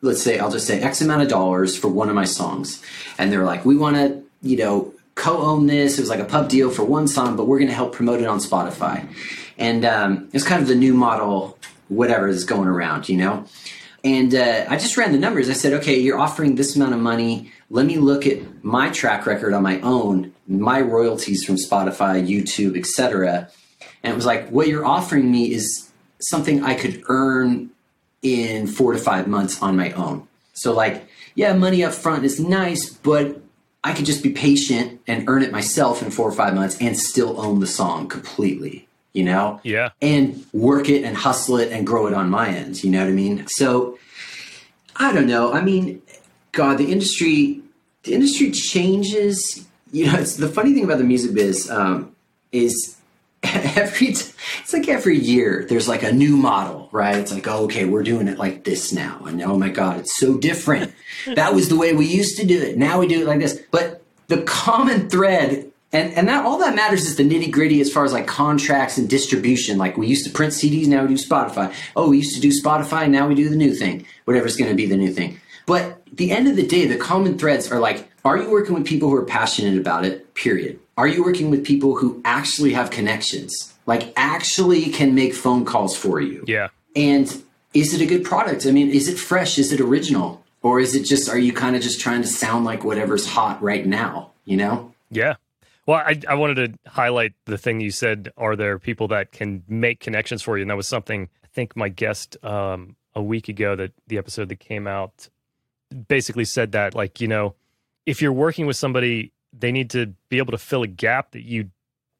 let's say I'll just say X amount of dollars for one of my songs, and they're like, we want to you know co-own this. It was like a pub deal for one song, but we're going to help promote it on Spotify, and um, it's kind of the new model whatever is going around, you know? And uh, I just ran the numbers. I said, okay, you're offering this amount of money. Let me look at my track record on my own, my royalties from Spotify, YouTube, etc. And it was like, what you're offering me is something I could earn in four to five months on my own. So, like, yeah, money up front is nice, but I could just be patient and earn it myself in four or five months and still own the song completely you know? Yeah. And work it and hustle it and grow it on my end, you know what I mean? So I don't know. I mean, God, the industry, the industry changes. You know, it's the funny thing about the music biz um, is every it's like every year there's like a new model right it's like oh, okay we're doing it like this now and oh my god it's so different that was the way we used to do it now we do it like this but the common thread and and that all that matters is the nitty gritty as far as like contracts and distribution. Like we used to print CDs, now we do Spotify. Oh, we used to do Spotify, now we do the new thing. Whatever's going to be the new thing. But the end of the day, the common threads are like: Are you working with people who are passionate about it? Period. Are you working with people who actually have connections? Like actually can make phone calls for you? Yeah. And is it a good product? I mean, is it fresh? Is it original? Or is it just, are you kind of just trying to sound like whatever's hot right now? You know? Yeah. Well, I, I wanted to highlight the thing you said. Are there people that can make connections for you? And that was something I think my guest um, a week ago that the episode that came out basically said that, like, you know, if you're working with somebody, they need to be able to fill a gap that you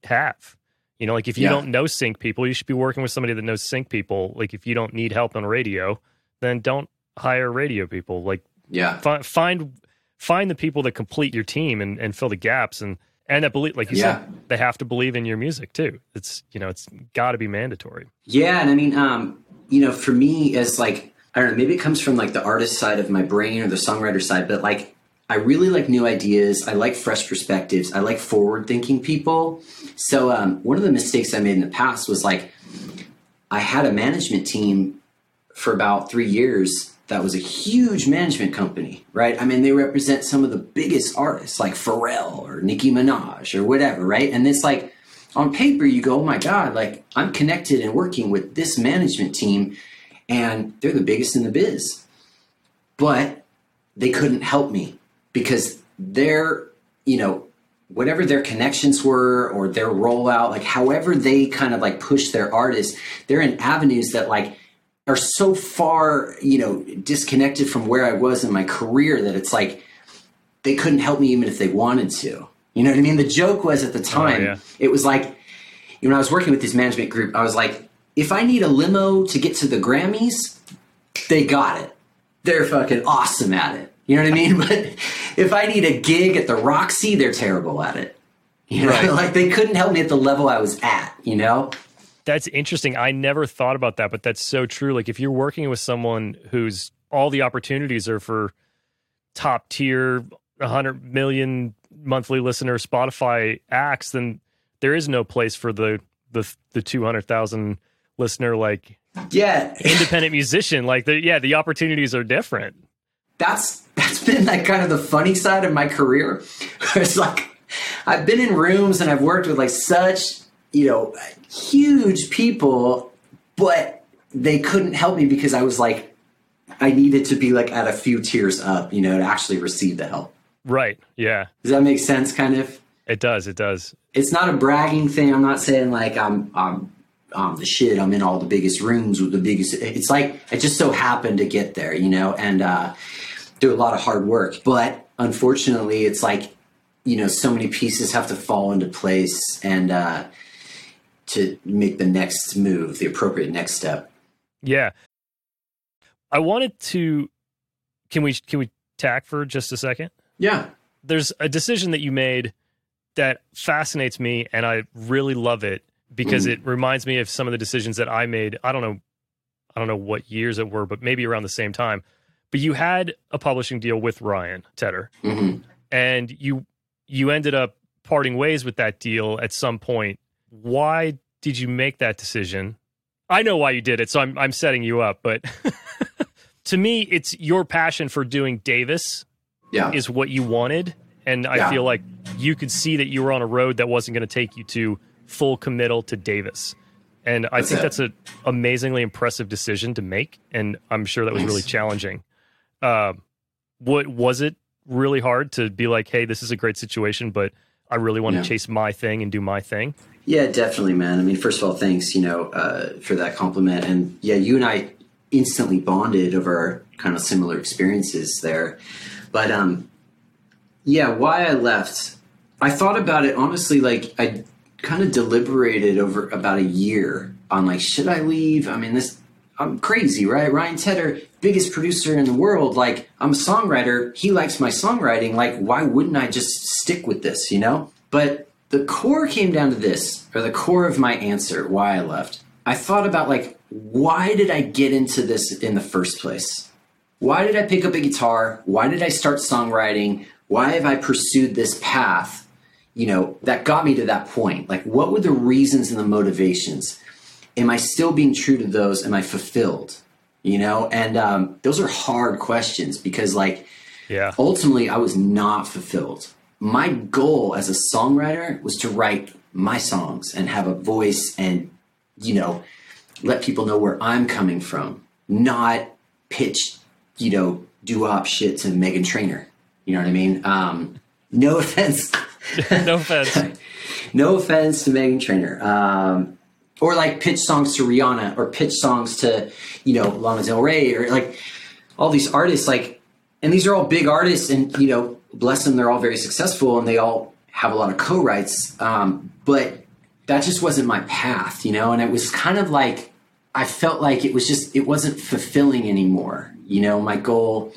have. You know, like if you yeah. don't know sync people, you should be working with somebody that knows sync people. Like if you don't need help on radio, then don't hire radio people. Like, yeah, fi- find find the people that complete your team and, and fill the gaps. And and that believe, like you Yeah. said, they have to believe in your music too. It's you know, it's got to be mandatory. Yeah, and I mean, um, you know, for me, as like I don't know, maybe it comes from like the artist side of my brain or the songwriter side, but like I really like new ideas. I like fresh perspectives. I like forward thinking people. So um, one of the mistakes I made in the past was like I had a management team for about three years that was a huge management company, right? I mean, they represent some of the biggest artists like Pharrell or Nicki Minaj or whatever, right? And it's like on paper, you go, oh my God, like I'm connected and working with this management team and they're the biggest in the biz. But they couldn't help me because their, you know, whatever their connections were or their rollout, like however they kind of like push their artists, they're in avenues that like are so far, you know, disconnected from where I was in my career that it's like they couldn't help me even if they wanted to. You know what I mean? The joke was at the oh, time, yeah. it was like, you know, I was working with this management group, I was like, if I need a limo to get to the Grammys, they got it. They're fucking awesome at it. You know what I mean? But if I need a gig at the Roxy, they're terrible at it. You know, Right. like they couldn't help me at the level I was at, you know? That's interesting. I never thought about that, but that's so true. Like if you're working with someone whose all the opportunities are for top tier 100 million monthly listener Spotify acts, then there is no place for the the the 200,000 listener like Yeah. independent musician. Like the yeah, the opportunities are different. that's that's been like kind of the funny side of my career. it's like I've been in rooms and I've worked with like such you know huge people, but they couldn't help me because I was like I needed to be like at a few tiers up, you know, to actually receive the help. Right. Yeah. Does that make sense? Kind of. It does. It does. It's not a bragging thing. I'm not saying like I'm I'm um, the shit. I'm in all the biggest rooms with the biggest. It's like I just so happened to get there, you know, and uh, do a lot of hard work. But unfortunately, it's like you know, so many pieces have to fall into place and uh, to make the next move, the appropriate next step. Yeah. I wanted to can we can we tack for just a second? Yeah. there's a decision that you made that fascinates me and I really love it because it reminds me of some of the decisions that I made. I don't know I don't know what years it were, but maybe around the same time. But you had a publishing deal with Ryan Tedder hmm and you you ended up parting ways with that deal at some point. Why did you make that decision? I know why you did it, so I'm I'm setting you up, but to me it's your passion for doing Davis Yeah. is what you wanted. And I Yeah. feel like you could see that you were on a road that wasn't going to take you to full committal to Davis. And I That's think it. that's an amazingly impressive decision to make. And I'm sure that was really challenging. Um, what was it really hard to be like, hey, this is a great situation, but I really want Yeah. to chase my thing and do my thing? Yeah, definitely, man. I mean, first of all, thanks, you know, uh, for that compliment. And yeah, you and I instantly bonded over kind of similar experiences there. But um, yeah, why I left, I thought about it honestly. Like I kind of deliberated over about a year on like, should I leave? I mean, this I'm crazy, right? Ryan Tedder, biggest producer in the world. Like I'm a songwriter. He likes my songwriting. Like why wouldn't I just stick with this? You know? But the core came down to this, or the core of my answer, why I left. I thought about like, why did I get into this in the first place? Why did I pick up a guitar? Why did I start songwriting? Why have I pursued this path? You know, that got me to that point. Like, what were the reasons and the motivations? Am I still being true to those? Am I fulfilled? You know, and um, those are hard questions because, like, Yeah. ultimately, I was not fulfilled. My goal as a songwriter was to write my songs and have a voice and, you know, let people know where I'm coming from, not pitch, you know, do op shit to Meghan Trainor. You know what I mean? Um, no offense. no offense. no offense to Meghan Trainor. Um, or like pitch songs to Rihanna or pitch songs to, you know, Lana Del Rey or like all these artists like and these are all big artists and you know, bless them, they're all very successful and they all have a lot of co-writes. Um, but that just wasn't my path, you know, and it was kind of like I felt like it was just it wasn't fulfilling anymore. You know, my goal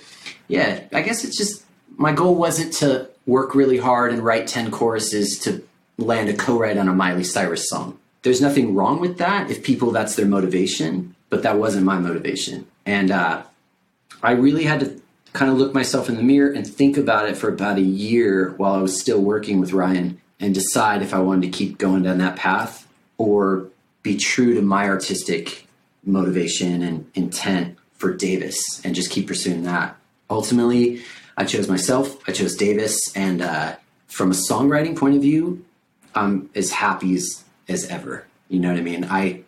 yeah, I guess it's just my goal wasn't to work really hard and write 10 choruses to land a co-write on a Miley Cyrus song. There's nothing wrong with that if people that's their motivation, but that wasn't my motivation. And uh, I really had to kind of look myself in the mirror and think about it for about a year while I was still working with Ryan and decide if I wanted to keep going down that path or be true to my artistic motivation and intent for Davis and just keep pursuing that. Ultimately, I chose myself, I chose Davis, and uh, from a songwriting point of view, I'm as happy as, as ever. You know what I mean? I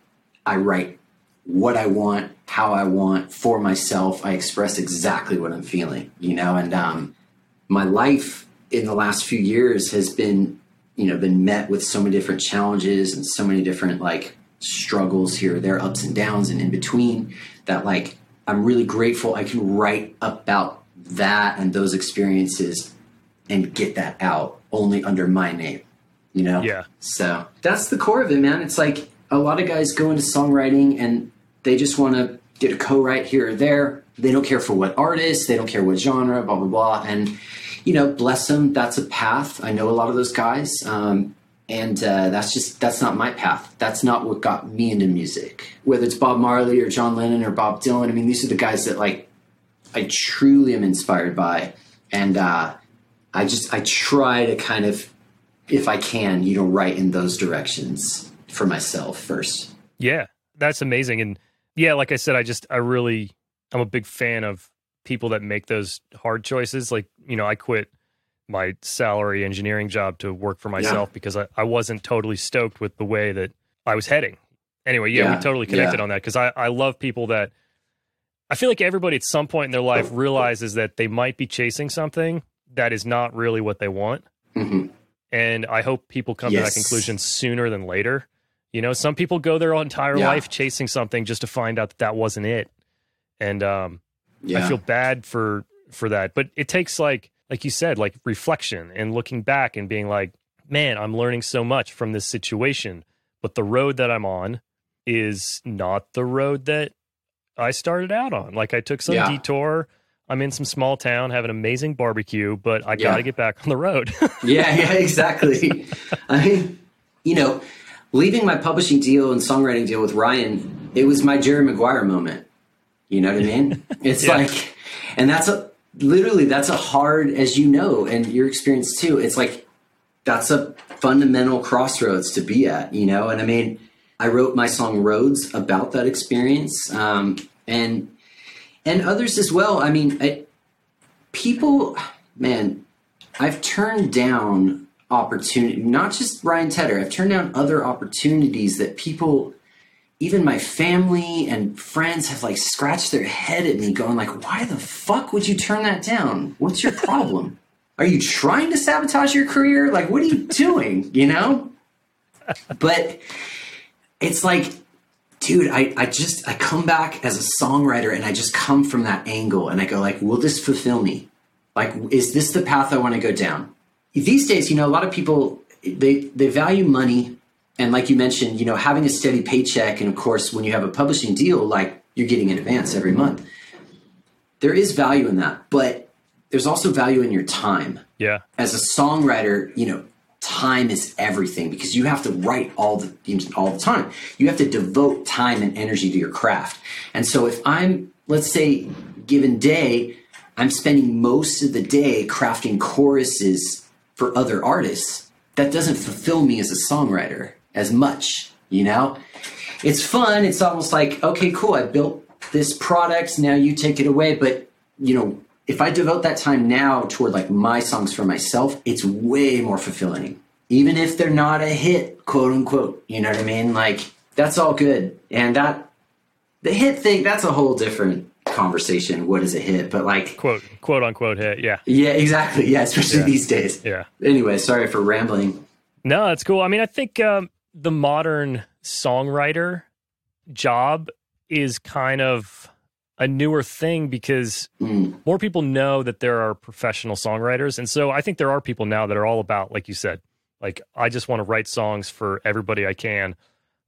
I write what I want, how I want for myself. I express exactly what I'm feeling, you know, and um, my life in the last few years has been, you know, been met with so many different challenges and so many different like struggles here, there, ups and downs, and in between that, like, I'm really grateful I can write about that and those experiences and get that out only under my name, you know? Yeah. So that's the core of it, man. It's like a lot of guys go into songwriting and they just want to get a co-write here or there. They don't care for what artist, they don't care what genre, blah blah blah. And you know, bless them. That's a path. I know a lot of those guys, um, and uh, that's just that's not my path. That's not what got me into music. Whether it's Bob Marley or John Lennon or Bob Dylan, I mean, these are the guys that like I truly am inspired by, and uh, I just I try to kind of, if I can, you know, write in those directions for myself first. Yeah, that's amazing. And yeah, like I said, I just I really I'm a big fan of people that make those hard choices. Like you know, I quit my salary engineering job to work for myself yeah. because I, I wasn't totally stoked with the way that I was heading. Anyway, yeah, yeah. we totally connected yeah. on that because I, I love people that I feel like everybody at some point in their life realizes that they might be chasing something that is not really what they want. Mm-hmm. And I hope people come yes. to that conclusion sooner than later. You know, some people go their entire life chasing something just to find out that that wasn't it. And um, I feel bad for for that. But it takes like like you said, like reflection and looking back and being like, man, I'm learning so much from this situation. But the road that I'm on is not the road that I started out on. Like I took some yeah. detour. I'm in some small town, have an amazing barbecue, but I got to get back on the road. yeah, yeah, exactly. I mean, you know, leaving my publishing deal and songwriting deal with Ryan, it was my Jerry Maguire moment. You know what I mean? It's yeah. like, and that's a literally that's a hard as you know and your experience too it's like that's a fundamental crossroads to be at you know and i mean i wrote my song roads about that experience um, and and others as well. I mean I, people man i've turned down opportunity not just ryan tedder i've turned down other opportunities that people even my family and friends have like scratched their head at me going like why the fuck would you turn that down? What's your problem? Are you trying to sabotage your career? Like what are you doing? You know? But it's like dude I, I just i come back as a songwriter and i just come from that angle and i go like will this fulfill me like is this the path i want to go down these days you know a lot of people they they value money and like you mentioned, you know, having a steady paycheck, and of course, when you have a publishing deal, like you're getting an advance every month, there is value in that. But there's also value in your time. Yeah. As a songwriter, you know, time is everything because you have to write all the all the time. You have to devote time and energy to your craft. And so if I'm, let's say, given day, I'm spending most of the day crafting choruses for other artists. That doesn't fulfill me as a songwriter as much, you know? It's fun. It's almost like, okay, cool, I built this product, now you take it away. But, you know, if I devote that time now toward like my songs for myself, it's way more fulfilling. Even if they're not a hit, quote unquote. You know what I mean? Like, that's all good. And that, the hit thing, that's a whole different conversation. What is a hit? But like, quote, quote unquote hit. Yeah. Yeah, exactly. Yeah, especially yeah. these days. Yeah. Anyway, sorry for rambling. No, that's cool. I mean, I think um, the modern songwriter job is kind of a newer thing because mm. more people know that there are professional songwriters. And so I think there are people now that are all about, like you said, like, I just want to write songs for everybody I can.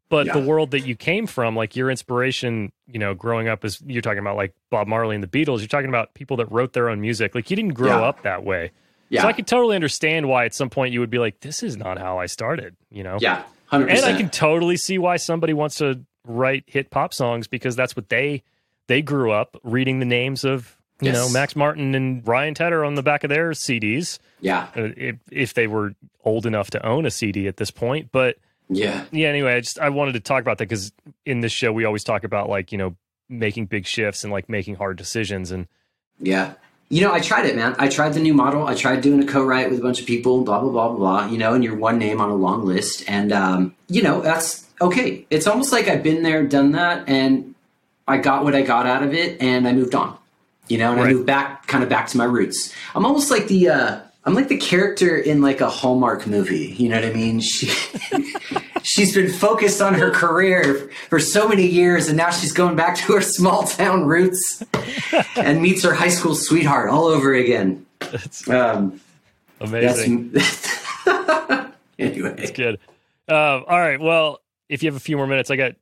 But yeah. the world that you came from, like your inspiration, you know, growing up is you're talking about like Bob Marley and the Beatles, you're talking about people that wrote their own music. Like you didn't grow yeah. up that way. Yeah. So I could totally understand why at some point you would be like, this is not how I started, you know? Yeah, hundred And percent. And I can totally see why somebody wants to write hit pop songs because that's what they they grew up reading the names of you Yes. know Max Martin and Ryan Tedder on the back of their CDs Yeah, uh, if if they were old enough to own a CD at this point. But yeah, yeah, anyway, I just I wanted to talk about that because in this show we always talk about like you know making big shifts and like making hard decisions and yeah. You know, I tried it, man. I tried the new model. I tried doing a co-write with a bunch of people, blah blah blah blah blah. You know, and you're one name on a long list, and um, you know that's okay. It's almost like I've been there, done that, and I got what I got out of it, and I moved on. You know, and I moved back, kind of back to my roots. I'm almost like the, uh, I'm like the character in like a Hallmark movie. You know what I mean? She, she's been focused on her career for so many years, and now she's going back to her small town roots and meets her high school sweetheart all over again. it's Um, amazing. that's anyway. Good. Uh, all right. Well, if you have a few more minutes, I got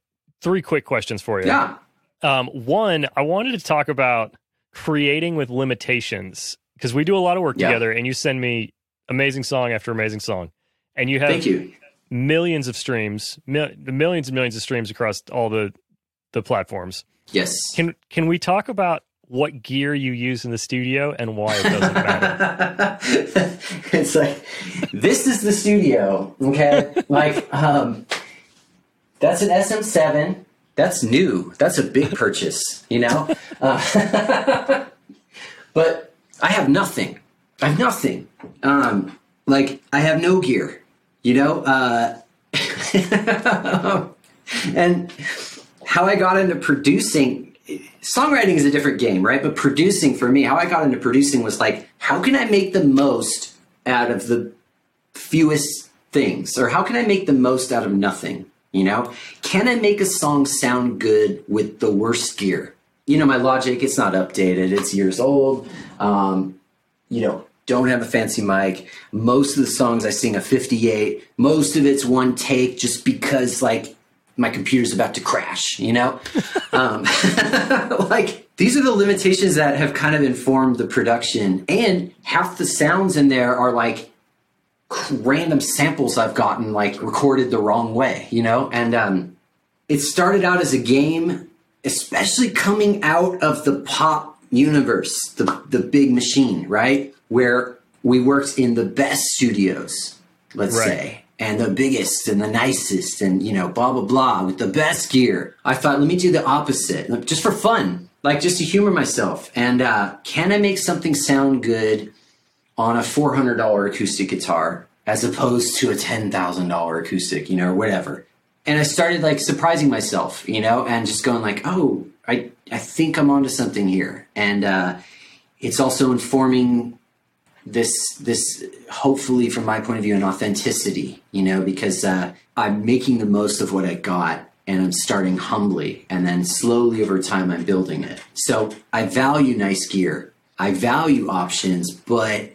three quick questions for you. Yeah, Um, one, I wanted to talk about creating with limitations because we do a lot of work Yeah. together, and you send me amazing song after amazing song, and you have thank you. millions of streams, mil- millions and millions of streams across all the the platforms. Yes. Can can we talk about what gear you use in the studio and why it doesn't matter? it's like this is the studio okay like um that's an sm7 that's new that's a big purchase you know uh, but i have nothing i have nothing um like i have no gear you know uh and how i got into producing songwriting is a different game, right? But producing for me, how I got into producing was like, how can I make the most out of the fewest things? Or how can I make the most out of nothing? You know, can I make a song sound good with the worst gear? You know, my logic, it's not updated, it's years old. Um, you know, don't have a fancy mic. Most of the songs I sing a 58. Most of it's one take just because, like, my computer's about to crash, you know? um, like, these are the limitations that have kind of informed the production. And half the sounds in there are like random samples I've gotten, like, recorded the wrong way, you know? And um, it started out as a game, especially coming out of the pop universe, the, the big machine, right? Where we worked in the best studios, let's Right. say and the biggest and the nicest and you know blah blah blah with the best gear i thought let me do the opposite just for fun like just to humor myself and uh, can i make something sound good on a $400 acoustic guitar as opposed to a $10000 acoustic you know or whatever. And i started like surprising myself you know and just going like oh i, I think i'm onto something here. And uh, it's also informing this this hopefully from my point of view an authenticity you know because uh, i'm making the most of what i got and i'm starting humbly. And then slowly over time i'm building it. So i value nice gear. I value options but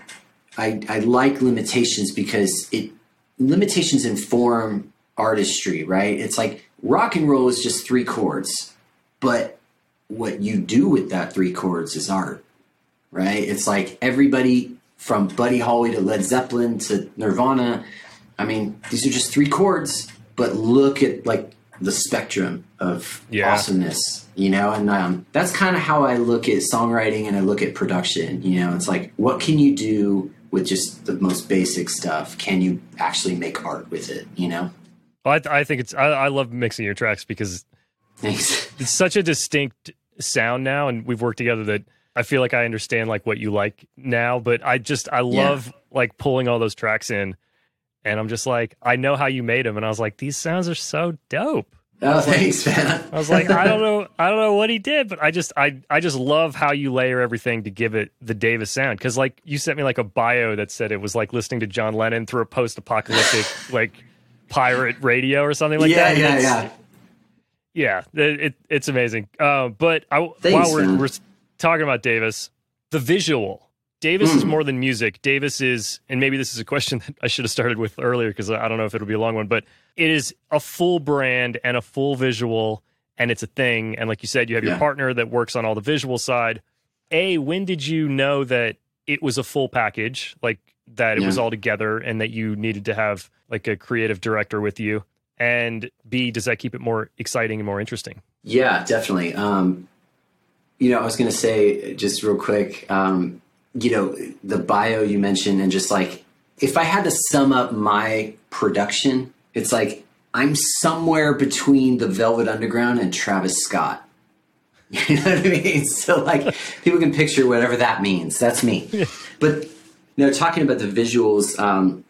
i, I like limitations because it limitations inform artistry right it's like rock and roll is just three chords but what you do with that three chords is art right? It's like everybody from Buddy Holly to Led Zeppelin to Nirvana. I mean, these are just three chords, but look at like the spectrum of Yeah. awesomeness, you know? And um, that's kind of how I look at songwriting and I look at production. You know, it's like, what can you do with just the most basic stuff? Can you actually make art with it, you know? Well, I, th- I think it's I, I love mixing your tracks because Thanks. it's such a distinct sound now, and we've worked together that I feel like I understand like what you like now. But I just I Yeah. love like pulling all those tracks in, and I'm just like I know how you made them, and I was like these sounds are so dope. Oh, thanks, man. I was like I don't know I don't know what he did, but I just I I just love how you layer everything to give it the Davis sound. Because like you sent me like a bio that said it was like listening to John Lennon through a post-apocalyptic like pirate radio or something like yeah, that. yeah, It's- yeah. yeah, it, it, it's amazing. Uh, but I, Thanks, while we're, man. we're talking about Davis, the visual. Davis is Mm. more than music. Davis is, and maybe this is a question that I should have started with earlier because I don't know if it'll be a long one, but it is a full brand and a full visual, and it's a thing. And like you said, you have your partner that works on all the visual side. A, when did you know that it was a full package, like that it was all together and that you needed to have like a creative director with you? And B, does that keep it more exciting and more interesting? Yeah, definitely. Um, you know, I was going to say just real quick, um, you know, the bio you mentioned, and just like if I had to sum up my production, it's like I'm somewhere between the Velvet Underground and Travis Scott. You know what I mean? So like people can picture whatever that means. That's me. But you know, talking about the visuals, um,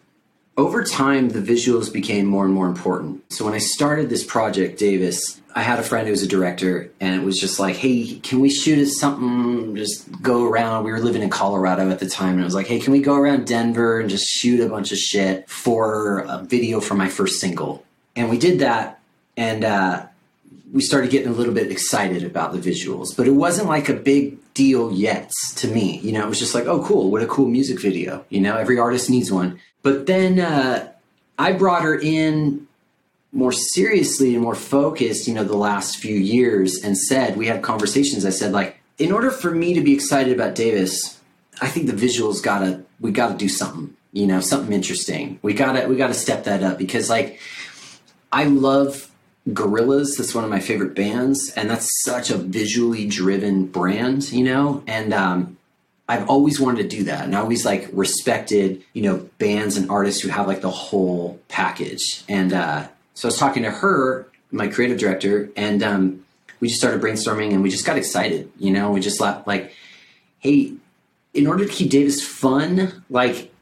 over time the visuals became more and more important. So when I started this project, Davis, I had a friend who was a director, and it was just like, hey, can we shoot at something? Just go around. We were living in Colorado at the time, and it was like, hey, can we go around Denver and just shoot a bunch of shit for a video for my first single? And we did that, and uh, we started getting a little bit excited about the visuals, but it wasn't like a big deal yet to me. You know, it was just like, oh, cool, what a cool music video. You know, every artist needs one. But then uh, I brought her in more seriously and more focused, you know, the last few years and said, we had conversations. I said, like, in order for me to be excited about Davis, I think the visuals gotta, we gotta do something, you know, something interesting. We gotta, we gotta step that up because, like, I love Gorillaz. That's one of my favorite bands, and that's such a visually driven brand, you know. And um, I've always wanted to do that, and I always like respected, you know, bands and artists who have like the whole package. And uh, so I was talking to her, my creative director, and um, we just started brainstorming, and we just got excited, you know. We just like, hey, in order to keep Davis fun, like,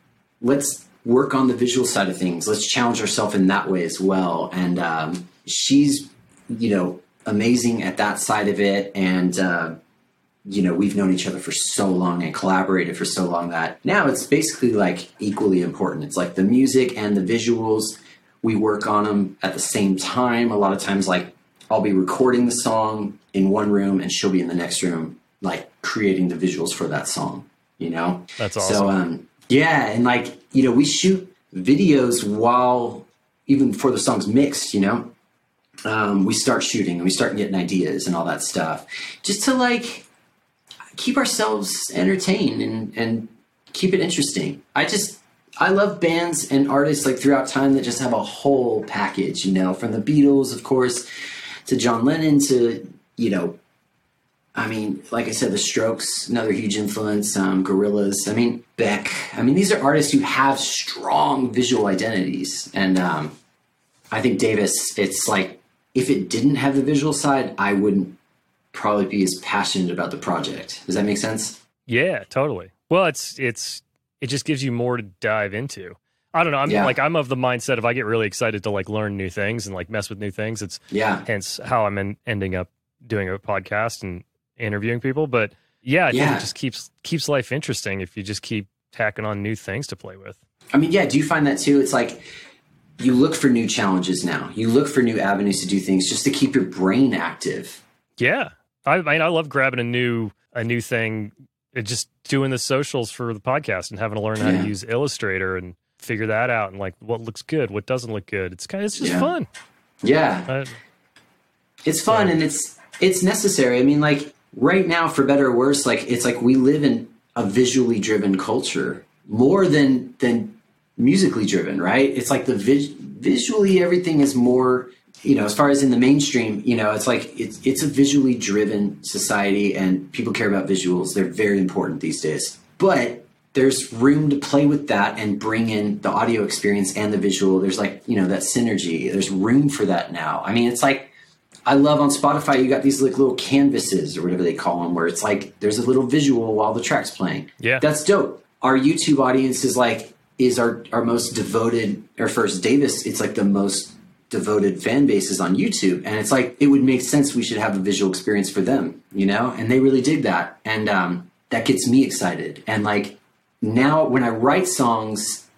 let's work on the visual side of things. Let's challenge ourselves in that way as well. And um, she's, you know, amazing at that side of it. And, uh, you know, we've known each other for so long and collaborated for so long that now it's basically like equally important. It's like the music and the visuals, we work on them at the same time. A lot of times, like, I'll be recording the song in one room and she'll be in the next room, like creating the visuals for that song, you know? That's awesome. So, um, yeah, and like you know, we shoot videos while even before the song's mixed. You know, um, we start shooting and we start getting ideas and all that stuff, just to like keep ourselves entertained and and keep it interesting. I just I love bands and artists like throughout time that just have a whole package. You know, from the Beatles, of course, to John Lennon to you know I mean, like I said, The Strokes, another huge influence. Um, Gorillaz. I mean, Beck. I mean, these are artists who have strong visual identities, and um, I think Davis. It's like if it didn't have the visual side, I wouldn't probably be as passionate about the project. Does that make sense? Yeah, totally. Well, it's it's it just gives you more to dive into. I don't know. I'm Yeah. like I'm of the mindset if I get really excited to like learn new things and like mess with new things. It's Yeah. hence how I'm en- ending up doing a podcast and interviewing people. But yeah, I think Yeah. it just keeps keeps life interesting if you just keep tacking on new things to play with. I mean, yeah. Do you find that too? It's like you look for new challenges now. You look for new avenues to do things just to keep your brain active. Yeah, I, I mean, I love grabbing a new a new thing, and just doing the socials for the podcast and having to learn how Yeah. to use Illustrator and figure that out and like what looks good, what doesn't look good. It's kind of it's just Yeah. fun. Yeah. Uh, it's fun Yeah. and it's it's necessary. I mean, like right now, for better or worse, like it's like we live in a visually driven culture more than than musically driven, right? It's like the vis- visually everything is more. You know, as far as in the mainstream, you know, it's like it's it's a visually driven society, and people care about visuals. They're very important these days. But there's room to play with that and bring in the audio experience and the visual. There's like you know that synergy. There's room for that now. I mean, it's like I love on Spotify, you got these like little canvases or whatever they call them, where it's like there's a little visual while the track's playing. Yeah. That's dope. Our YouTube audience is like, is our, our most devoted, or first Davis, it's like the most devoted fan bases on YouTube. And it's like, it would make sense we should have a visual experience for them, you know? And they really dig that. And um, that gets me excited. And like now when I write songs,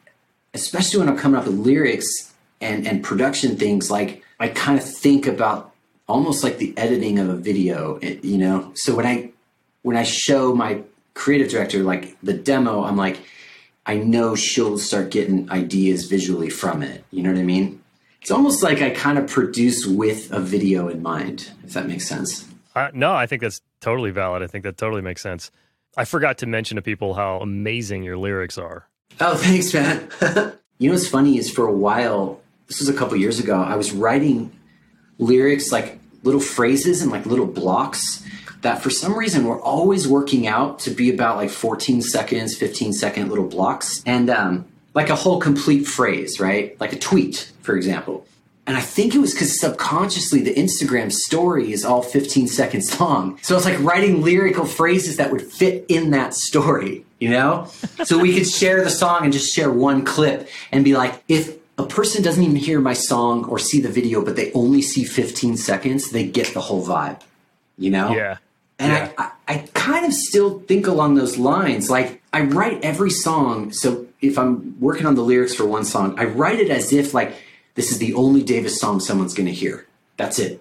especially when I'm coming up with lyrics and, and production things, like I kind of think about almost like the editing of a video, you know? So when I, when I show my creative director like the demo, I'm like, I know she'll start getting ideas visually from it. You know what I mean? It's almost like I kind of produce with a video in mind, if that makes sense. I, no, I think that's totally valid. I think that totally makes sense. I forgot to mention to people how amazing your lyrics are. Oh, thanks, man. you know what's funny is for a while, this was a couple years ago, I was writing lyrics like little phrases and like little blocks that for some reason were always working out to be about like 14 seconds, 15 second little blocks. And um, like a whole complete phrase, right? Like a tweet, for example. And I think it was because subconsciously the Instagram story is all 15 seconds long. So it's like writing lyrical phrases that would fit in that story, you know? so we could share the song and just share one clip and be like, if a person doesn't even hear my song or see the video, but they only see 15 seconds, they get the whole vibe, you know? Yeah. And yeah. I, I, I kind of still think along those lines. Like, I write every song. So if I'm working on the lyrics for one song, I write it as if, like, this is the only Davis song someone's going to hear. That's it.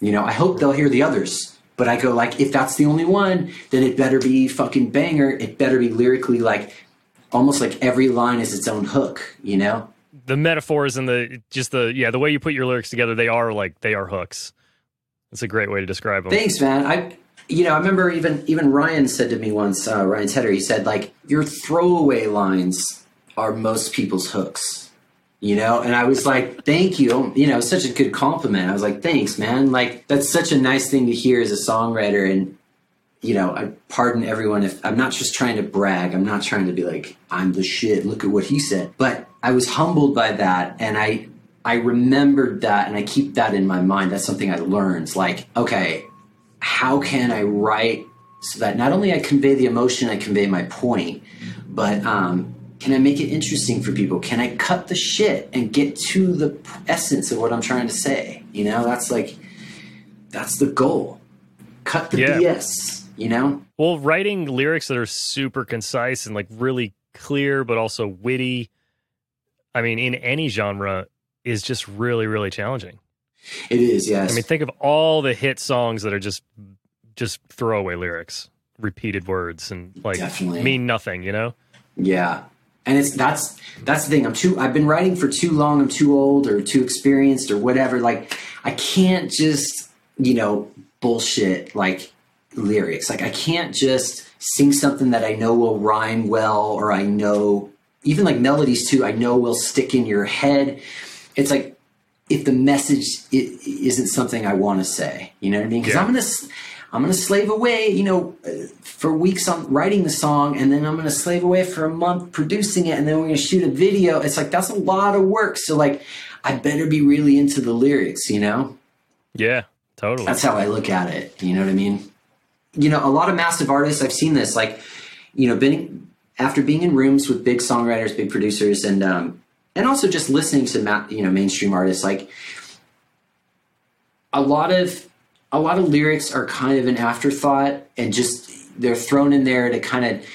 You know, I hope they'll hear the others. But I go like, if that's the only one, then it better be fucking banger. It better be lyrically like, almost like every line is its own hook. You know? The metaphors and the just the yeah the way you put your lyrics together, they are like they are hooks. That's a great way to describe them. Thanks, man. I you know, I remember even even Ryan said to me once, uh, Ryan Tedder, he said like your throwaway lines are most people's hooks you know? And i was like thank you. You know such a good compliment. I was like thanks man. Like that's such a nice thing to hear as a songwriter. And you know i pardon everyone if i'm not just trying to brag. I'm not trying to be like i'm the shit. Look at what he said. But i was humbled by that. And i i remembered that and i keep that in my mind. That's something i learned. Like okay how can i write so that not only i convey the emotion i convey my point but um can I make it interesting for people? Can I cut the shit and get to the essence of what I'm trying to say? You know, that's like, that's the goal. Cut the Yeah. BS, you know? Well, writing lyrics that are super concise and like really clear, but also witty. I mean, in any genre, is just really, really challenging. It is, yes. I mean, think of all the hit songs that are just just throwaway lyrics, repeated words, and like Definitely. mean nothing. You know? Yeah. And it's that's that's the thing. I'm too I've been writing for too long, I'm too old or too experienced or whatever. Like I can't just, you know, bullshit like lyrics. Like I can't just sing something that I know will rhyme well or I know even like melodies too, I know will stick in your head. It's like if the message isn't something I want to say, you know what I mean? Because Yeah. I'm gonna, I'm gonna slave away, you know, uh, for weeks on writing the song, and then I'm gonna slave away for a month producing it, and then we're gonna shoot a video. It's like that's a lot of work. So like, I better be really into the lyrics, you know? Yeah, totally. That's how I look at it. You know what I mean? You know, a lot of massive artists, I've seen this, like, you know, been after being in rooms with big songwriters, big producers, and um, and also just listening to ma- you know mainstream artists, like a lot of a lot of lyrics are kind of an afterthought, and just they're thrown in there to kind of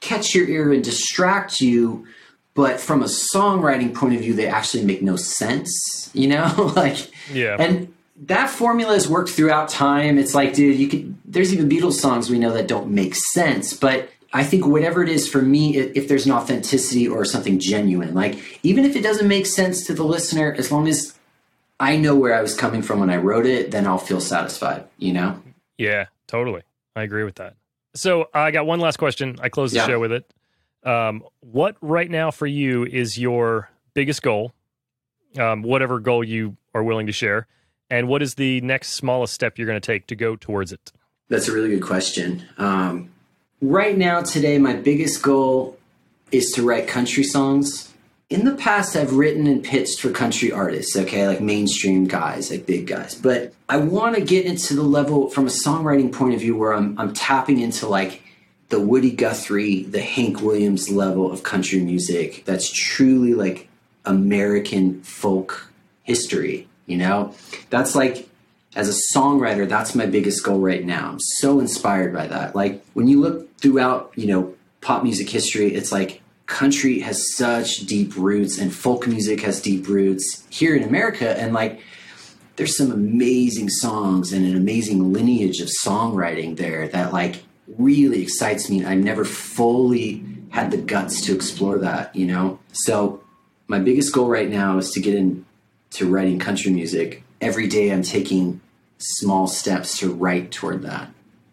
catch your ear and distract you. But from a songwriting point of view, they actually make no sense. You know, like yeah. and that formula has worked throughout time. It's like, dude, you could. There's even Beatles songs we know that don't make sense, but I think whatever it is for me, if there's an authenticity or something genuine, like even if it doesn't make sense to the listener, as long as I know where I was coming from when I wrote it, then I'll feel satisfied. You know? Yeah, totally. I agree with that. So I got one last question. I close the Yeah. show with it. Um, what right now for you is your biggest goal? Um, whatever goal you are willing to share, and what is the next smallest step you're going to take to go towards it? That's a really good question. Um, right now, today, my biggest goal is to write country songs. In the past, I've written and pitched for country artists, okay, like mainstream guys, like big guys. But I want to get into the level from a songwriting point of view where I'm, I'm tapping into like the Woody Guthrie, the Hank Williams level of country music that's truly like American folk history, you know? That's like as a songwriter, that's my biggest goal right now. I'm so inspired by that. Like when you look throughout, you know, pop music history, it's like country has such deep roots and folk music has deep roots here in America. And like there's some amazing songs and an amazing lineage of songwriting there that like really excites me. I've never fully had the guts to explore that, you know? So my biggest goal right now is to get into writing country music. Every day I'm taking small steps to write toward that.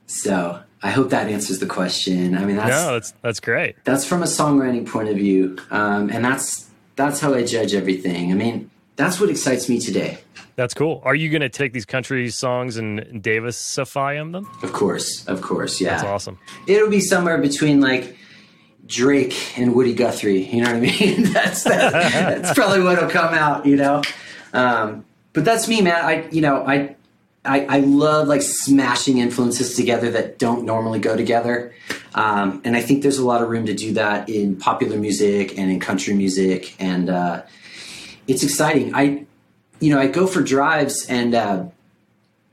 So I hope that answers the question. I mean, that's no, that's that's great. That's from a songwriting point of view, um, and that's that's how I judge everything. I mean, that's what excites me today. That's cool. Are you going to take these country songs and Davisify them? Of course, of course, yeah. That's awesome. It'll be somewhere between like Drake and Woody Guthrie. You know what I mean? that's that, that's probably what'll come out. You know, um, but that's me, man. I you know I I, I, love like smashing influences together that don't normally go together. Um, and I think there's a lot of room to do that in popular music and in country music. And uh, it's exciting. I, you know, I go for drives and uh,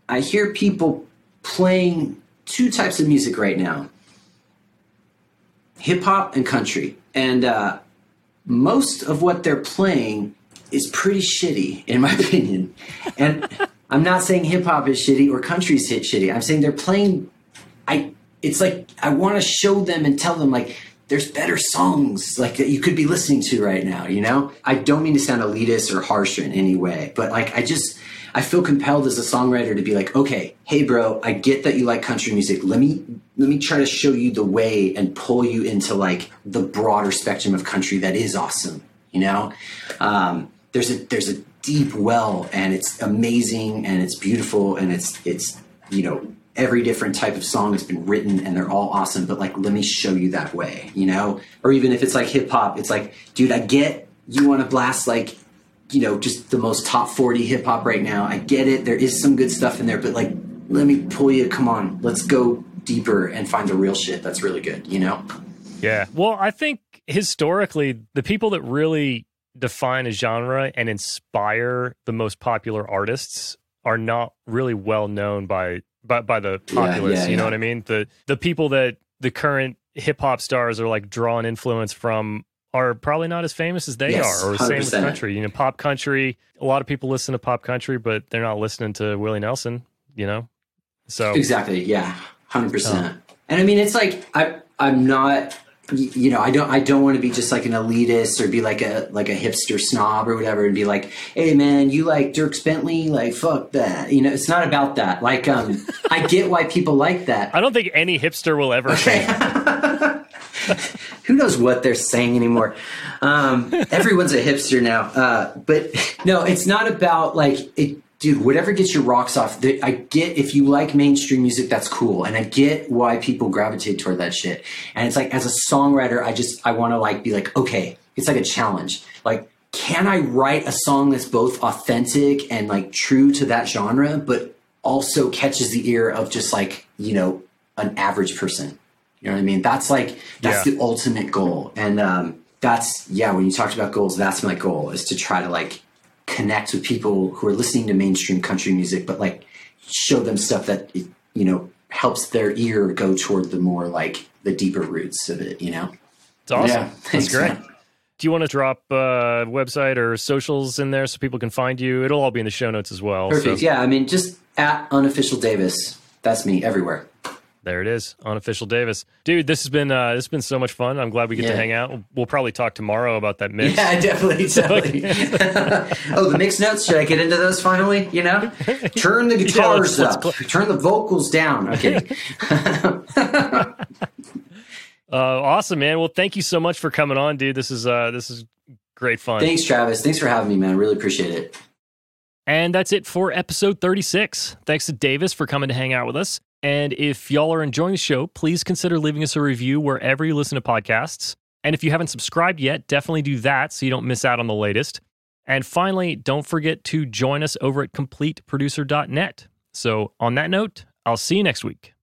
I hear people playing two types of music right now hip hop and country. And uh, most of what they're playing is pretty shitty, in my opinion. And I'm not saying hip hop is shitty or country's hit shitty. I'm saying they're playing. I. It's like I want to show them and tell them like there's better songs like that you could be listening to right now. You know, I don't mean to sound elitist or harsh in any way, but like I just I feel compelled as a songwriter to be like, okay, hey bro, I get that you like country music. Let me let me try to show you the way and pull you into like the broader spectrum of country that is awesome. You know, um, there's a there's a deep well and it's amazing and it's beautiful and it's it's you know every different type of song has been written and they're all awesome but like let me show you that way you know? Or even if it's like hip hop it's like dude i get you want to blast like you know just the most top 40 hip hop right now. I get it. There is some good stuff in there but like let me pull you come on let's go deeper and find the real shit that's really good you know? Yeah. Well i think historically the people that really define a genre and inspire the most popular artists are not really well known by by, by the populace. Yeah, yeah, you know what I mean? The the people that the current hip hop stars are like drawing influence from are probably not as famous as they yes, are, or the same with country. You know, pop country. A lot of people listen to pop country, but they're not listening to Willie Nelson. You know, so exactly, yeah, hundred percent. And I mean, it's like I I'm not you know, I don't, I don't want to be just like an elitist or be like a, like a hipster snob or whatever and be like, Hey man, you like Dierks Bentley? Like, fuck that. You know, it's not about that. Like, um, I get why people like that. I don't think any hipster will ever okay. Who knows what they're saying anymore? Um, everyone's a hipster now. Uh, but no, it's not about like, it, dude, whatever gets your rocks off. I get if you like mainstream music, that's cool, and I get why people gravitate toward that shit. And it's like as a songwriter, I just I want to like be like, okay, it's like a challenge. Like, can I write a song that's both authentic and like true to that genre, but also catches the ear of just like you know an average person? You know what I mean? That's like that's yeah. the ultimate goal, and um, that's yeah. When you talked about goals, that's my goal is to try to like connect with people who are listening to mainstream country music, but like show them stuff that you know helps their ear go toward the more like the deeper roots of it. You know, it's awesome. Yeah, That's great. Man. Do you want to drop uh, website or socials in there so people can find you? It'll all be in the show notes as well. Perfect. So. Yeah, I mean, just at unofficial Davis. That's me everywhere. There it is, unofficial Davis, dude. This has been uh, this has been so much fun. I'm glad we get yeah. to hang out. We'll, we'll, probably talk tomorrow about that mix. Yeah, definitely, definitely. oh, the mixed notes. Should I get into those finally? You know, turn the guitars yeah, let's, let's up, turn the vocals down. Okay. uh, awesome, man. Well, thank you so much for coming on, dude. This is uh, this is great fun. Thanks, Travis. Thanks for having me, man. Really appreciate it. And that's it for episode 36. Thanks to Davis for coming to hang out with us. And if y'all are enjoying the show, please consider leaving us a review wherever you listen to podcasts. And if you haven't subscribed yet, definitely do that so you don't miss out on the latest. And finally, don't forget to join us over at completeproducer.net. So, on that note, I'll see you next week.